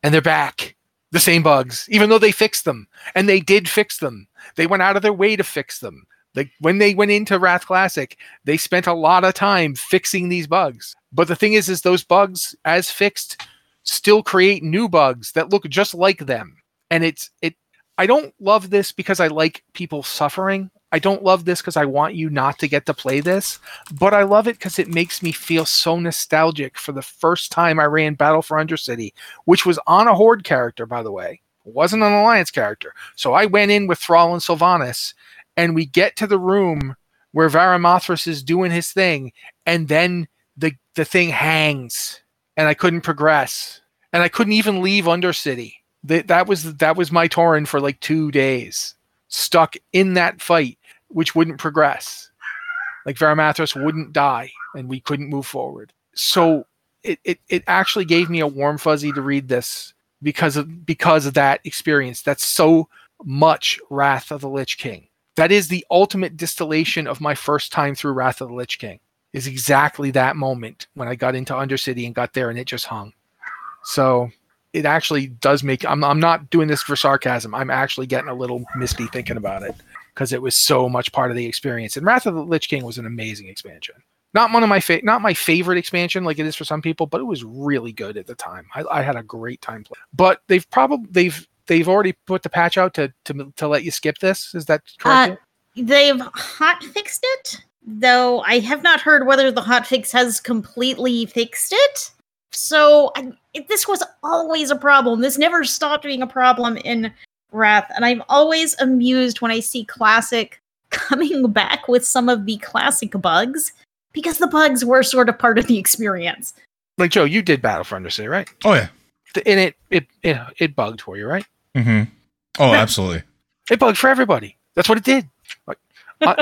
and they're back. The same bugs, even though they fixed them, and they did fix them. They went out of their way to fix them. Like when they went into Wrath Classic, they spent a lot of time fixing these bugs. But the thing is, is those bugs, as fixed, still create new bugs that look just like them. And it's it. I don't love this because I like people suffering. I don't love this because I want you not to get to play this, but I love it because it makes me feel so nostalgic for the first time I ran Battle for Undercity, which was on a Horde character, by the way. It wasn't an Alliance character. So I went in with Thrall and Sylvanas, and we get to the room where Varimathras is doing his thing, and then the the thing hangs, and I couldn't progress, and I couldn't even leave Undercity. That that was that was my Torin for like two days, stuck in that fight, which wouldn't progress. Like Varimathras wouldn't die, and we couldn't move forward. So it, it it actually gave me a warm fuzzy to read this because of because of that experience. That's so much Wrath of the Lich King. That is the ultimate distillation of my first time through Wrath of the Lich King. Is exactly that moment when I got into Undercity and got there and it just hung. So it actually does make I'm I'm not doing this for sarcasm. I'm actually getting a little misty thinking about it because it was so much part of the experience. And Wrath of the Lich King was an amazing expansion. Not one of my fa- not my favorite expansion like it is for some people, but it was really good at the time. I, I had a great time playing. But they've probably they've they've already put the patch out to to to let you skip this. Is that correct? Uh, They've hot fixed it, though I have not heard whether the hot fix has completely fixed it. So I, it, this was always a problem. This never stopped being a problem in Wrath, and I'm always amused when I see Classic coming back with some of the classic bugs because the bugs were sort of part of the experience. like Joe, you did Battle for Undercity, right? Oh yeah. Th- And it it it, it bugged for you, right? Mm-hmm. Oh, Yeah. absolutely. It bugged for everybody. That's what it did. Like,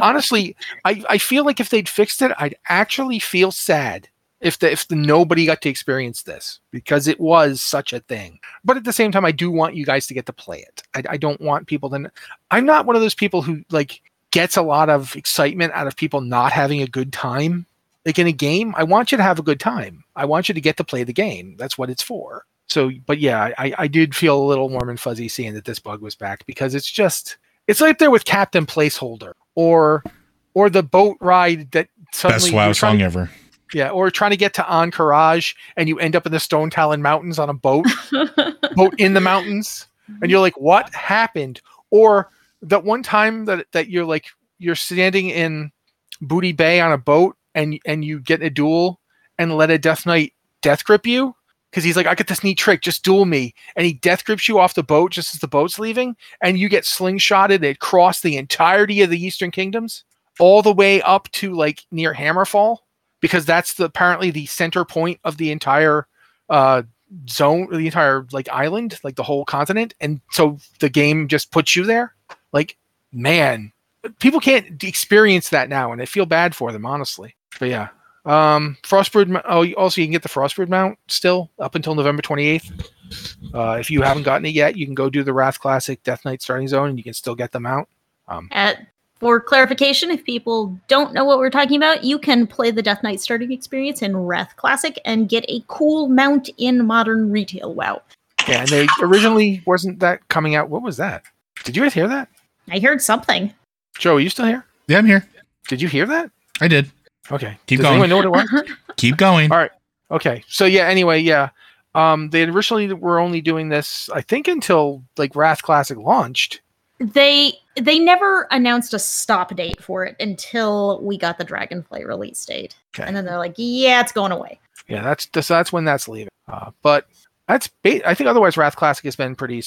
honestly, I, I feel like if they'd fixed it, I'd actually feel sad if the if the nobody got to experience this because it was such a thing. But at the same time, I do want you guys to get to play it. I, I don't want people to. I'm not one of those people who like gets a lot of excitement out of people not having a good time. Like in a game, I want you to have a good time. I want you to get to play the game. That's what it's for. So, but yeah, I, I did feel a little warm and fuzzy seeing that this bug was back because it's just it's right there with Captain Placeholder or or the boat ride that suddenly Best WoW song ever. Yeah, or trying to get to Anchorage and you end up in the Stonetalon Mountains on a boat, boat in the mountains, and you're like, what happened? Or that one time that that you're like you're standing in Booty Bay on a boat and and you get a duel and let a Death Knight death grip you? Because he's like, I got this neat trick, just duel me, and he death grips you off the boat just as the boat's leaving, and you get slingshotted across the entirety of the Eastern Kingdoms, all the way up to like near Hammerfall because that's the apparently the center point of the entire uh zone the entire like island like the whole continent. And so the game just puts you there. Like man people can't experience that now and i feel bad for them honestly. But yeah. Um frostbrood oh also you can get the frostbrood mount still up until november 28th uh if you haven't gotten it yet you can go do the wrath classic death knight starting zone and you can still get them out um Uh, for clarification, if people don't know what we're talking about, you can play the Death Knight starting experience in Wrath Classic and get a cool mount in modern retail. Wow. yeah and they originally wasn't that coming out what was that did you guys hear that I heard something. joe are you still here Yeah, I'm here. did you hear that I did. Okay. Keep Does going. anyone know what it was? Keep going. All right. Okay. So yeah. Anyway, yeah. Um, they originally were only doing this, I think, until like Wrath Classic launched. they they never announced a stop date for it until we got the Dragonflight release date, Okay. and then they're like, "Yeah, it's going away." Yeah, that's that's, that's when that's leaving. Uh, but that's ba- I think otherwise Wrath Classic has been pretty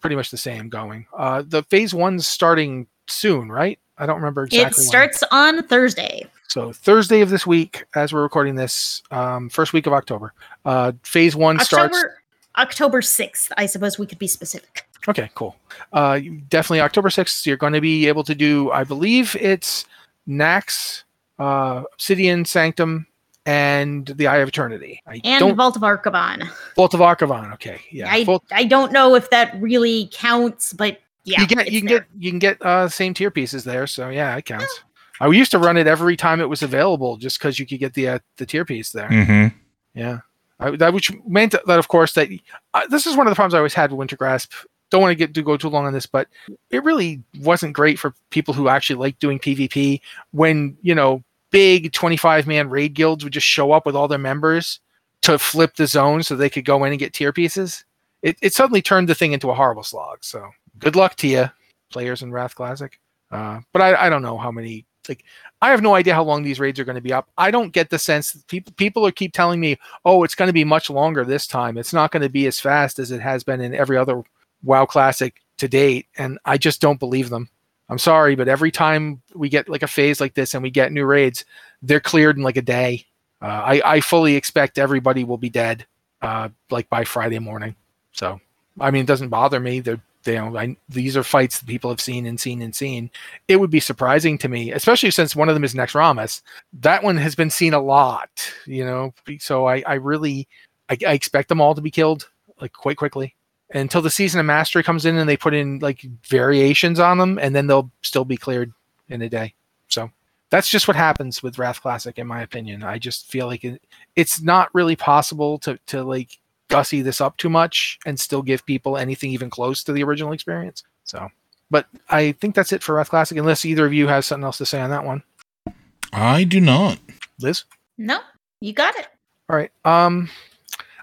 pretty much the same going. Uh, the phase one's starting soon, right? I don't remember exactly. it when. starts on Thursday. so Thursday of this week, as we're recording this, um, first week of October. Uh, phase one starts. October October sixth. I suppose we could be specific. Okay, cool. Uh, definitely October 6th, you're going to be able to do, I believe it's Naxx, uh, Obsidian Sanctum, and the Eye of Eternity. I And don't. Vault of Arcaban. Vault of Archavon. Okay, yeah. I Vault- I don't know if that really counts, but yeah, you get you can there. get you can get uh same tier pieces there, so yeah, it counts. I used to run it every time it was available, just because you could get the uh, the tier piece there. Mm-hmm. Yeah, I, that which meant that, of course, that uh, this is one of the problems I always had with Wintergrasp. Don't want to get to go too long on this, but it really wasn't great for people who actually like doing PvP. When you know big twenty-five man raid guilds would just show up with all their members to flip the zone so they could go in and get tier pieces. It, it suddenly turned the thing into a horrible slog. So good luck to you, players in Wrath Classic. Uh, but I, I don't know how many. Like I have no idea how long these raids are going to be up. I don't get the sense that people people are keep telling me, oh, it's going to be much longer this time. It's not going to be as fast as it has been in every other WoW Classic to date, and I just don't believe them. I'm sorry, but every time we get like a phase like this and we get new raids, they're cleared in like a day. Uh, I, I fully expect everybody will be dead uh, like by Friday morning. So, I mean, it doesn't bother me. They're, they, you know, I, these are fights that people have seen and seen and seen. It would be surprising to me, especially since one of them is Naxxramas. That one has been seen a lot, you know. So I, I really, I, I expect them all to be killed like quite quickly until the season of mastery comes in and they put in like variations on them, and then they'll still be cleared in a day. So that's just what happens with Wrath Classic, in my opinion. I just feel like it, it's not really possible to to like gussy this up too much and still give people anything even close to the original experience. So, but I think that's it for Wrath Classic, unless either of you has something else to say on that one. I do not. Liz? No, you got it. All right. Um,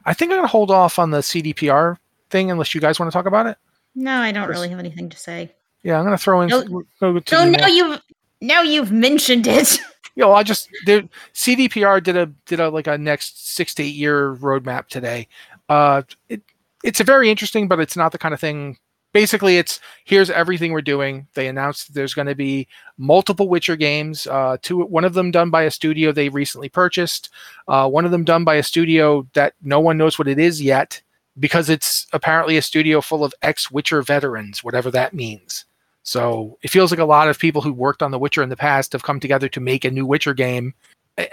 I think I'm gonna hold off on the CDPR thing unless you guys want to talk about it. No, I don't Chris? really have anything to say. Yeah, I'm gonna throw in. No. go to So now you've now you've mentioned it. you know, I just there, CDPR did a did a like a next six to eight year roadmap today. Uh, it it's a very interesting, but it's not the kind of thing. Basically, it's here's everything we're doing. They announced that there's going to be multiple Witcher games. Uh, two, one of them done by a studio they recently purchased. Uh, one of them done by a studio that no one knows what it is yet, because it's apparently a studio full of ex Witcher veterans, whatever that means. So it feels like a lot of people who worked on The Witcher in the past have come together to make a new Witcher game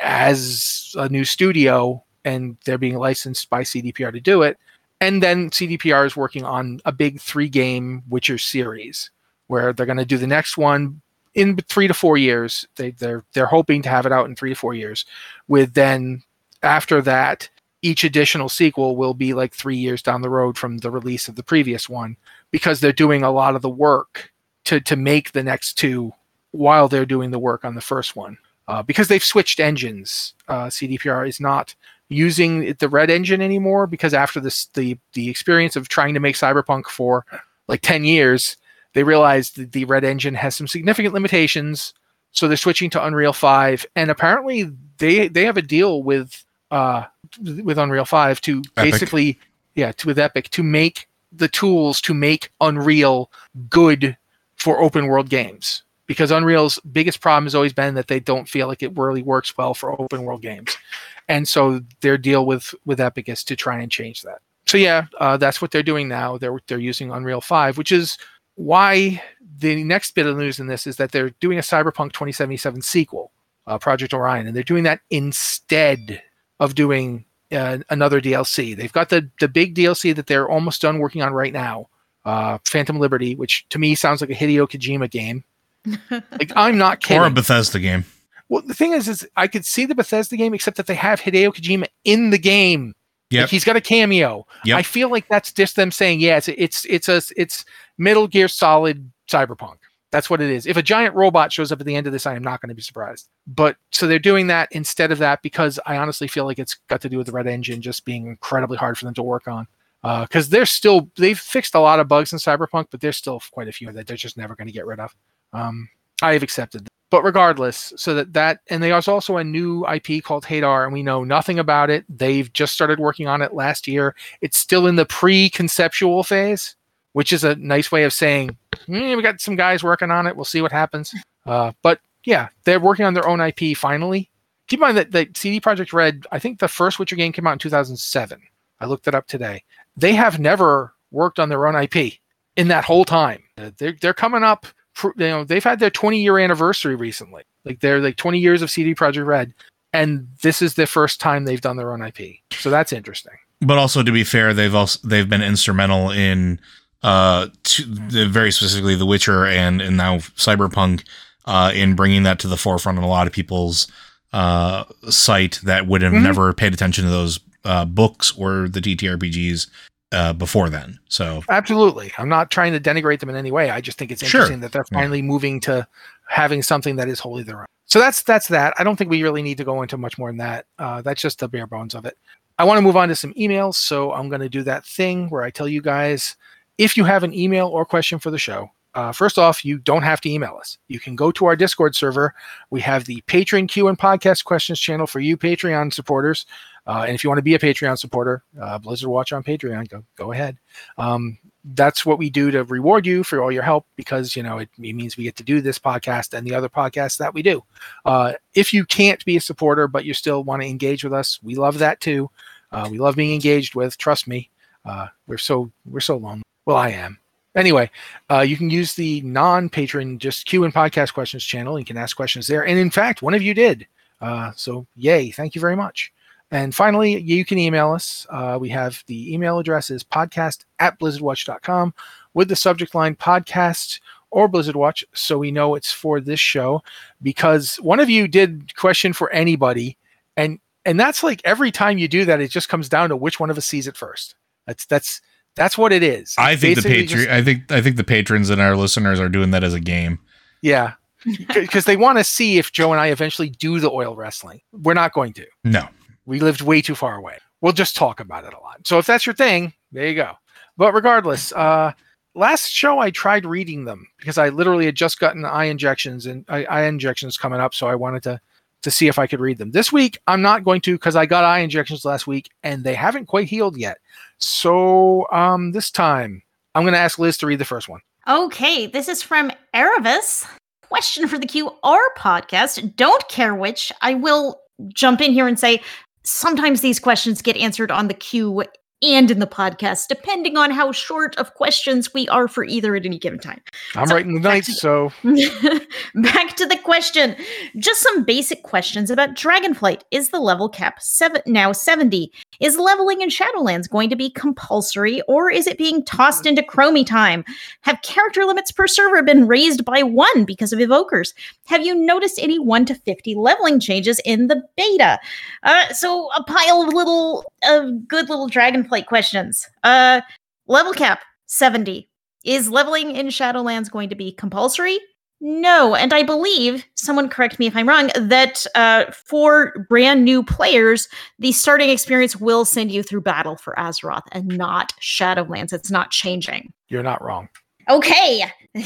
as a new studio, and they're being licensed by CDPR to do it. And then CDPR is working on a big three game Witcher series where they're going to do the next one in three to four years. They, they're they're hoping to have it out in three to four years. With then after that, each additional sequel will be like three years down the road from the release of the previous one because they're doing a lot of the work to to make the next two while they're doing the work on the first one. Uh, because they've switched engines, uh, CDPR is not using the red engine anymore because after this the the experience of trying to make cyberpunk for like 10 years they realized that the red engine has some significant limitations so they're switching to unreal 5 and apparently they they have a deal with uh with unreal 5 to Epic. basically yeah to, with epic to make the tools to make unreal good for open world games because unreal's biggest problem has always been that they don't feel like it really works well for open world games and so their deal with with Epic is to try and change that. So yeah, uh, that's what they're doing now. They're they're using Unreal Five, which is why the next bit of news in this is that they're doing a Cyberpunk 2077 sequel, uh, Project Orion, and they're doing that instead of doing uh, another DLC. They've got the the big DLC that they're almost done working on right now, uh, Phantom Liberty, which to me sounds like a Hideo Kojima game. Like I'm not kidding. Or a Bethesda game. Well, the thing is, is I could see the Bethesda game, except that they have Hideo Kojima in the game. Yeah, Like he's got a cameo. Yep. I feel like that's just them saying, yeah, it's it's it's a it's Metal Gear Solid Cyberpunk. That's what it is. If a giant robot shows up at the end of this, I am not going to be surprised. But so they're doing that instead of that because I honestly feel like it's got to do with the Red Engine just being incredibly hard for them to work on. Because uh, they're still they've fixed a lot of bugs in Cyberpunk, but there's still quite a few that they're just never going to get rid of. Um, I have accepted. But regardless, so that that and there's also a new IP called Hadar, and we know nothing about it. They've just started working on it last year. It's still in the pre-conceptual phase which is a nice way of saying mm, we got some guys working on it. We'll see what happens. Uh, but yeah, they're working on their own IP finally. Keep in mind that, that CD Projekt Red, I think the first Witcher game came out in 2007. I looked it up today. They have never worked on their own IP in that whole time. They're, they're coming up, you know, they've had their 20 year anniversary recently. Like they're like 20 years of CD Projekt Red, and this is the first time they've done their own IP. So that's interesting. But also, to be fair, they've also they've been instrumental in uh, to very specifically The Witcher and and now Cyberpunk uh, in bringing that to the forefront in a lot of people's uh, sight that would have mm-hmm. never paid attention to those uh, books or the TTRPGs uh, before then. So absolutely, I'm not trying to denigrate them in any way. I just think it's interesting sure. that they're finally yeah. moving to having something that is wholly their own. So that's that's that. I don't think we really need to go into much more than that. Uh, that's just the bare bones of it. I want to move on to some emails, so I'm going to do that thing where I tell you guys if you have an email or question for the show, uh, first off, you don't have to email us. You can go to our Discord server. We have the Patreon Q and Podcast Questions channel for you Patreon supporters. Uh, and if you want to be a Patreon supporter, uh, Blizzard Watch on Patreon, go go ahead. Um, that's what we do to reward you for all your help because you know it, it, means we get to do this podcast and the other podcasts that we do. Uh, if you can't be a supporter but you still want to engage with us, we love that too. Uh, we love being engaged with. Trust me, uh, we're so we're so lonely. Well, I am. Anyway, uh, you can use the non-patron just Q and podcast questions channel. You can ask questions there, and in fact, one of you did. Uh, so, yay! Thank you very much. And finally, you can email us. Uh, we have the email address is podcast at blizzardwatch.com with the subject line podcast or Blizzard Watch, so we know it's for this show. Because one of you did question for anybody, and and that's like every time you do that, it just comes down to which one of us sees it first. That's that's that's what it is. I think the patron. I think I think the patrons and our listeners are doing that as a game. Yeah, because they want to see if Joe and I eventually do the oil wrestling. We're not going to. No, we lived way too far away. We'll just talk about it a lot. So if that's your thing, there you go. But regardless, uh, last show I tried reading them because I literally had just gotten eye injections and eye injections coming up, so I wanted to to see if I could read them. This week, I'm not going to because I got eye injections last week and they haven't quite healed yet. So um, this time, I'm going to ask Liz to read the first one. Okay, this is from Erebus. Question for the QR podcast. Don't care which. I will jump in here and say sometimes these questions get answered on the Q and in the podcast, depending on how short of questions we are for either at any given time. I'm so, writing the night, so back to the question. Just some basic questions about Dragonflight. Is the level cap seven now 70? Is leveling in Shadowlands going to be compulsory, or is it being tossed into Chromie time? Have character limits per server been raised by one because of evokers? Have you noticed any 1 to 50 leveling changes in the beta? Uh, so a pile of little of good little dragon plate questions. Uh, level cap 70. Is leveling in Shadowlands going to be compulsory? No, and I believe someone correct me if I'm wrong that uh, for brand new players, the starting experience will send you through battle for Azeroth and not Shadowlands. It's not changing. You're not wrong. Okay,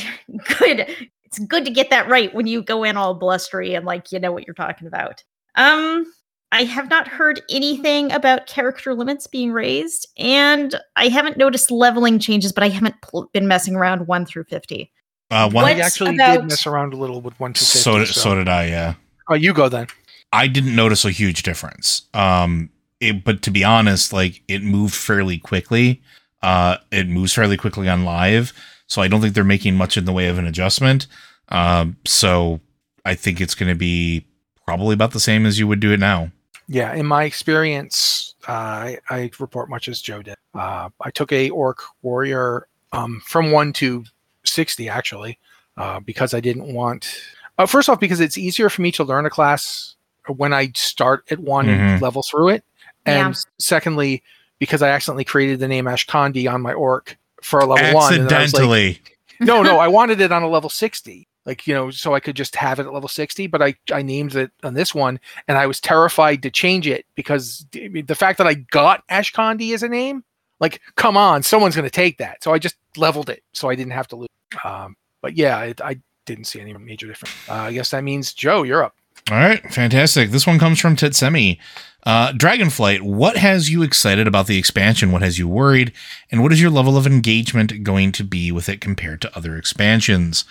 good. It's good to get that right when you go in all blustery and like you know what you're talking about. Um, I have not heard anything about character limits being raised, and I haven't noticed leveling changes, but I haven't pl- been messing around one through fifty. Uh, one I actually about... did mess around a little with one through fifty. So, so. so did I. Yeah. Oh, you go then. I didn't notice a huge difference. Um, it, but to be honest, like it moved fairly quickly. Uh, it moves fairly quickly on live, so I don't think they're making much in the way of an adjustment. Um, so I think it's going to be probably about the same as you would do it now. Yeah, in my experience, uh, I, I, report much as Joe did. Uh, I took a orc warrior um, from one to sixty actually, uh, because I didn't want. Uh, first off, because it's easier for me to learn a class when I start at one mm-hmm. and level through it, and yeah. secondly, because I accidentally created the name Ashkandi on my orc for a level one. Accidentally. No, no, I wanted it on a level 60. Like, you know, so I could just have it at level 60, but I, I named it on this one and I was terrified to change it because the fact that I got Ashkandi as a name, like, come on, someone's going to take that. So I just leveled it so I didn't have to lose. Um, but yeah, it, I didn't see any major difference. Uh, I guess that means Joe, you're up. All right, fantastic. This one comes from Tetsemi. Uh, Dragonflight, what has you excited about the expansion? What has you worried? And what is your level of engagement going to be with it compared to other expansions?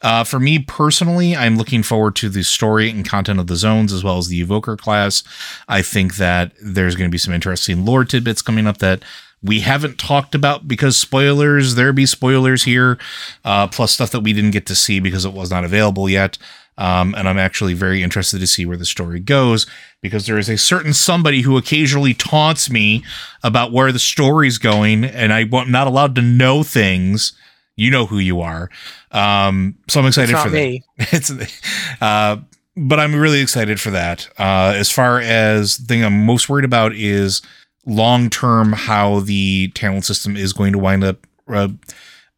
Uh, for me personally, I'm looking forward to the story and content of the zones as well as the evoker class. I think that there's going to be some interesting lore tidbits coming up that we haven't talked about because spoilers, there be spoilers here, uh, plus stuff that we didn't get to see because it was not available yet. Um, and I'm actually very interested to see where the story goes because there is a certain somebody who occasionally taunts me about where the story's going, and I, am not allowed to know things. You know who you are. Um, so I'm excited for me. that. It's, uh, but I'm really excited for that. Uh, as far as the thing I'm most worried about is long term how the talent system is going to wind up uh,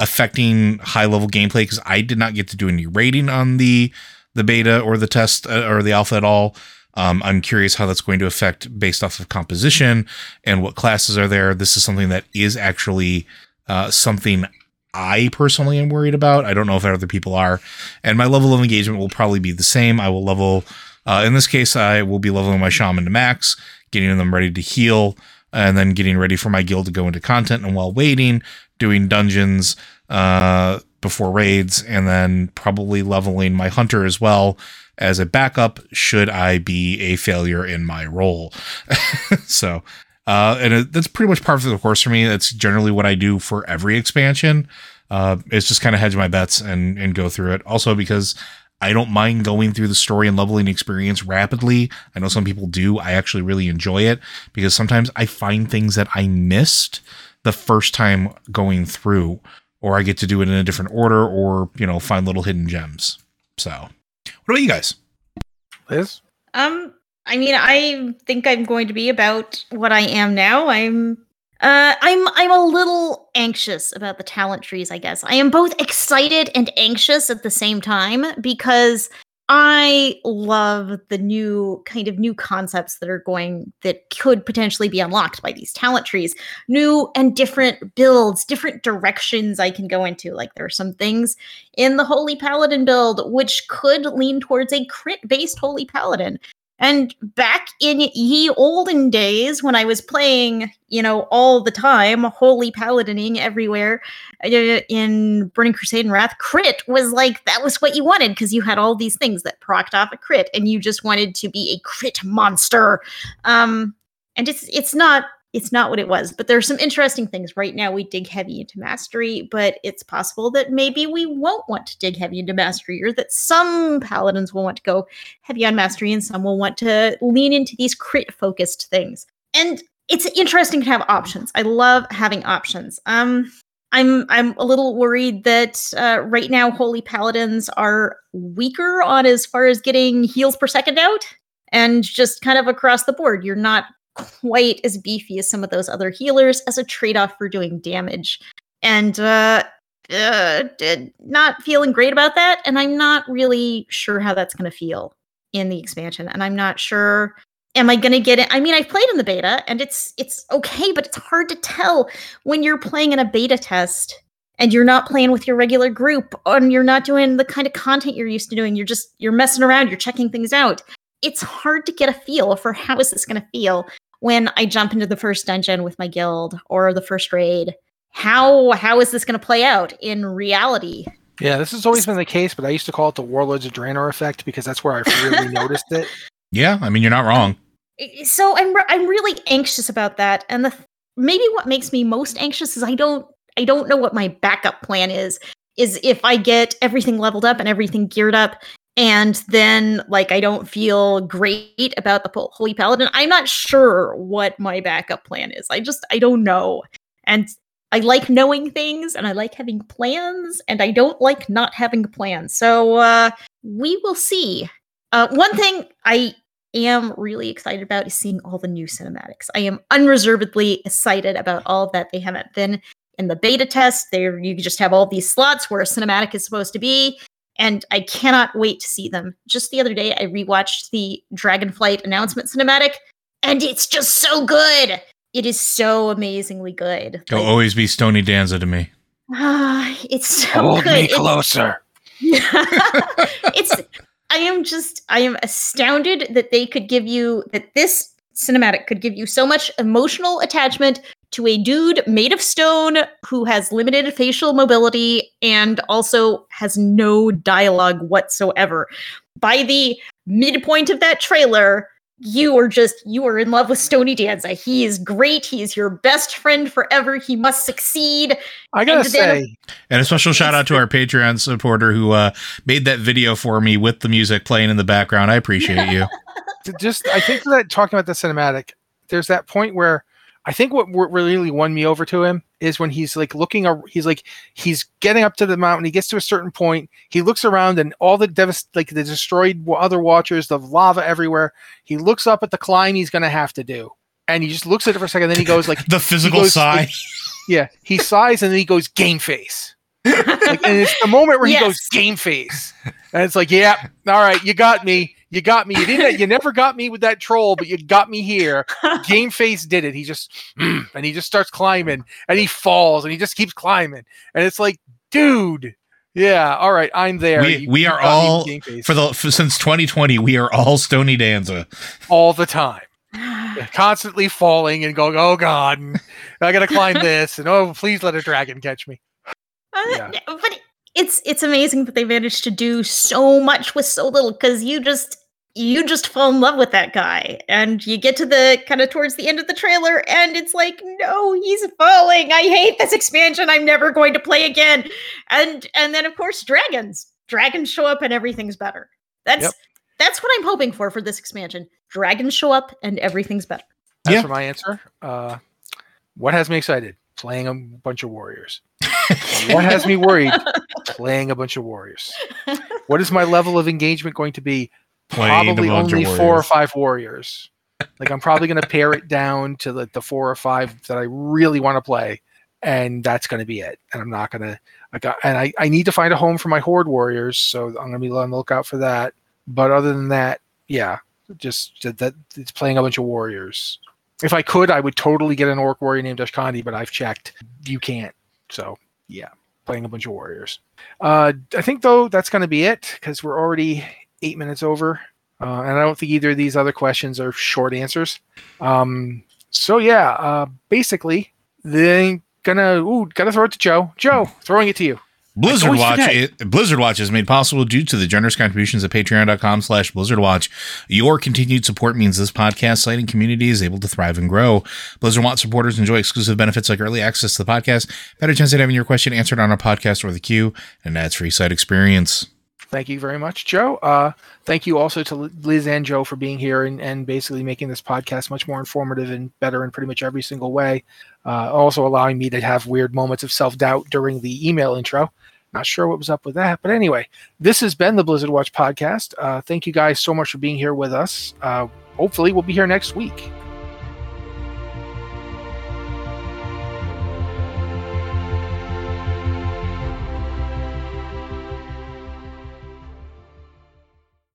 affecting high level gameplay because I did not get to do any rating on the the beta or the test uh, or the alpha at all. Um, I'm curious how that's going to affect based off of composition and what classes are there. This is something that is actually uh, something I personally am worried about. I don't know if other people are, and my level of engagement will probably be the same. I will level. Uh, in this case, I will be leveling my shaman to max, getting them ready to heal, and then getting ready for my guild to go into content. And while waiting, doing dungeons uh, before raids, and then probably leveling my hunter as well as a backup should I be a failure in my role. so, uh, and it, that's pretty much part of the course for me. That's generally what I do for every expansion. Uh, is just kind of hedge my bets and and go through it. Also because I don't mind going through the story and leveling experience rapidly. I know some people do. I actually really enjoy it because sometimes I find things that I missed the first time going through, or I get to do it in a different order, or you know, find little hidden gems. So, what about you guys? Liz? Um, I mean, I think I'm going to be about what I am now. I'm uh I'm I'm a little anxious about the talent trees, I guess. I am both excited and anxious at the same time because I love the new kind of new concepts that are going that could potentially be unlocked by these talent trees. New and different builds, different directions I can go into. Like there are some things in the Holy Paladin build which could lean towards a crit based Holy Paladin. And back in ye olden days when I was playing, you know, all the time, holy paladining everywhere uh, in Burning Crusade and Wrath, crit was like that was what you wanted because you had all these things that procced off a crit and you just wanted to be a crit monster. Um, and it's it's not it's not what it was, but there's some interesting things. Right now, we dig heavy into mastery, but it's possible that maybe we won't want to dig heavy into mastery, or that some paladins will want to go heavy on mastery and some will want to lean into these crit focused things. And it's interesting to have options. I love having options. Um, I'm I'm a little worried that uh, right now holy paladins are weaker on as far as getting heals per second out, and just kind of across the board, you're not quite as beefy as some of those other healers as a trade-off for doing damage. And uh, uh not feeling great about that and I'm not really sure how that's going to feel in the expansion and I'm not sure am I going to get it? I mean I've played in the beta and it's it's okay but it's hard to tell when you're playing in a beta test and you're not playing with your regular group and you're not doing the kind of content you're used to doing. You're just you're messing around you're checking things out. It's hard to get a feel for how is this going to feel when I jump into the first dungeon with my guild or the first raid. How how is this going to play out in reality? Yeah, this has always been the case, but I used to call it the Warlords of Draenor effect because that's where I really noticed it. Yeah, I mean you're not wrong. So I'm re- I'm really anxious about that, and the maybe what makes me most anxious is I don't I don't know what my backup plan is. Is if I get everything leveled up and everything geared up, and then like I don't feel great about the Holy Paladin. I'm not sure what my backup plan is. I just I don't know. And I like knowing things and I like having plans and I don't like not having plans. So uh we will see. Uh one thing I am really excited about is seeing all the new cinematics. I am unreservedly excited about all that they haven't been in the beta test. There, you just have all these slots where a cinematic is supposed to be, and I cannot wait to see them. Just the other day, I rewatched the Dragonflight announcement cinematic, and it's just so good. It is so amazingly good. You'll like, always be Stony Danza to me. Ah, it's so Hold good. me It's- closer. it's I am just I am astounded that they could give you that this cinematic could give you so much emotional attachment to a dude made of stone who has limited facial mobility and also has no dialogue whatsoever. By the midpoint of that trailer, you are just you are in love with Stony Danza. He is great. He is your best friend forever. He must succeed. I gotta And then- say, And a special shout out to our Patreon supporter who uh, made that video for me with the music playing in the background. I appreciate you. just I think that talking about the cinematic, there's that point where I think what what really won me over to him is when he's like looking, he's like he's getting up to the mountain. He gets to a certain point. He looks around and all the devast- like the destroyed other watchers, the lava everywhere. He looks up at the climb he's gonna have to do, and he just looks at it for a second. Then he goes like, The physical goes- sigh. yeah, he sighs and then he goes game face. Like, and it's the moment where he goes game face, and it's like, yeah, all right, you got me, you got me. You didn't, you never got me with that troll, but you got me here. Game face did it. He just, mm, and he just starts climbing, and he falls, and he just keeps climbing, and it's like, dude, yeah, all right, I'm there. We- You- we you are got me with all- For the for, since 2020, we are all Stony Danza. all the time. constantly falling and going, oh god, I gotta climb this, and oh please let a dragon catch me. Yeah. Uh, but it's it's amazing that they managed to do so much with so little because you just you just fall in love with that guy and you get to the kind of towards the end of the trailer and it's like no he's falling i hate this expansion i'm never going to play again and and then of course dragons dragons show up and everything's better that's Yep. that's what i'm hoping for for this expansion dragons show up and everything's better As Yeah. for my answer, uh, what has me excited? Playing a bunch of warriors. what has me worried? Playing a bunch of warriors. What is my level of engagement going to be? Playing Probably only four or five warriors. Like I'm probably going to pare it down to the, the four or five that I really want to play, and that's going to be it. And I'm not going to. I got and I, I need to find a home for my horde warriors, so I'm going to be on the lookout for that. But other than that, yeah, just that, that it's playing a bunch of warriors. If I could, I would totally get an orc warrior named Ashkandi, but I've checked. You can't. So yeah, playing a bunch of warriors. Uh, I think though that's going to be it because we're already eight minutes over, uh, and I don't think either of these other questions are short answers. Um, so yeah, uh, basically, then gonna ooh, gotta throw it to Joe. Joe, throwing it to you. Blizzard Watch it, Blizzard Watch is made possible due to the generous contributions at patreon.com slash Blizzard Watch. Your continued support means this podcast site and community is able to thrive and grow. Blizzard Watch supporters enjoy exclusive benefits like early access to the podcast, better chance at having your question answered on our podcast or the queue, and that's free site experience. Thank you very much, Joe. Uh, thank you also to Liz and Joe for being here and, and basically making this podcast much more informative and better in pretty much every single way. Uh, also allowing me to have weird moments of self doubt during the email intro. Not sure what was up with that, but anyway, this has been the Blizzard Watch podcast. Uh, thank you guys so much for being here with us. Uh, hopefully, we'll be here next week.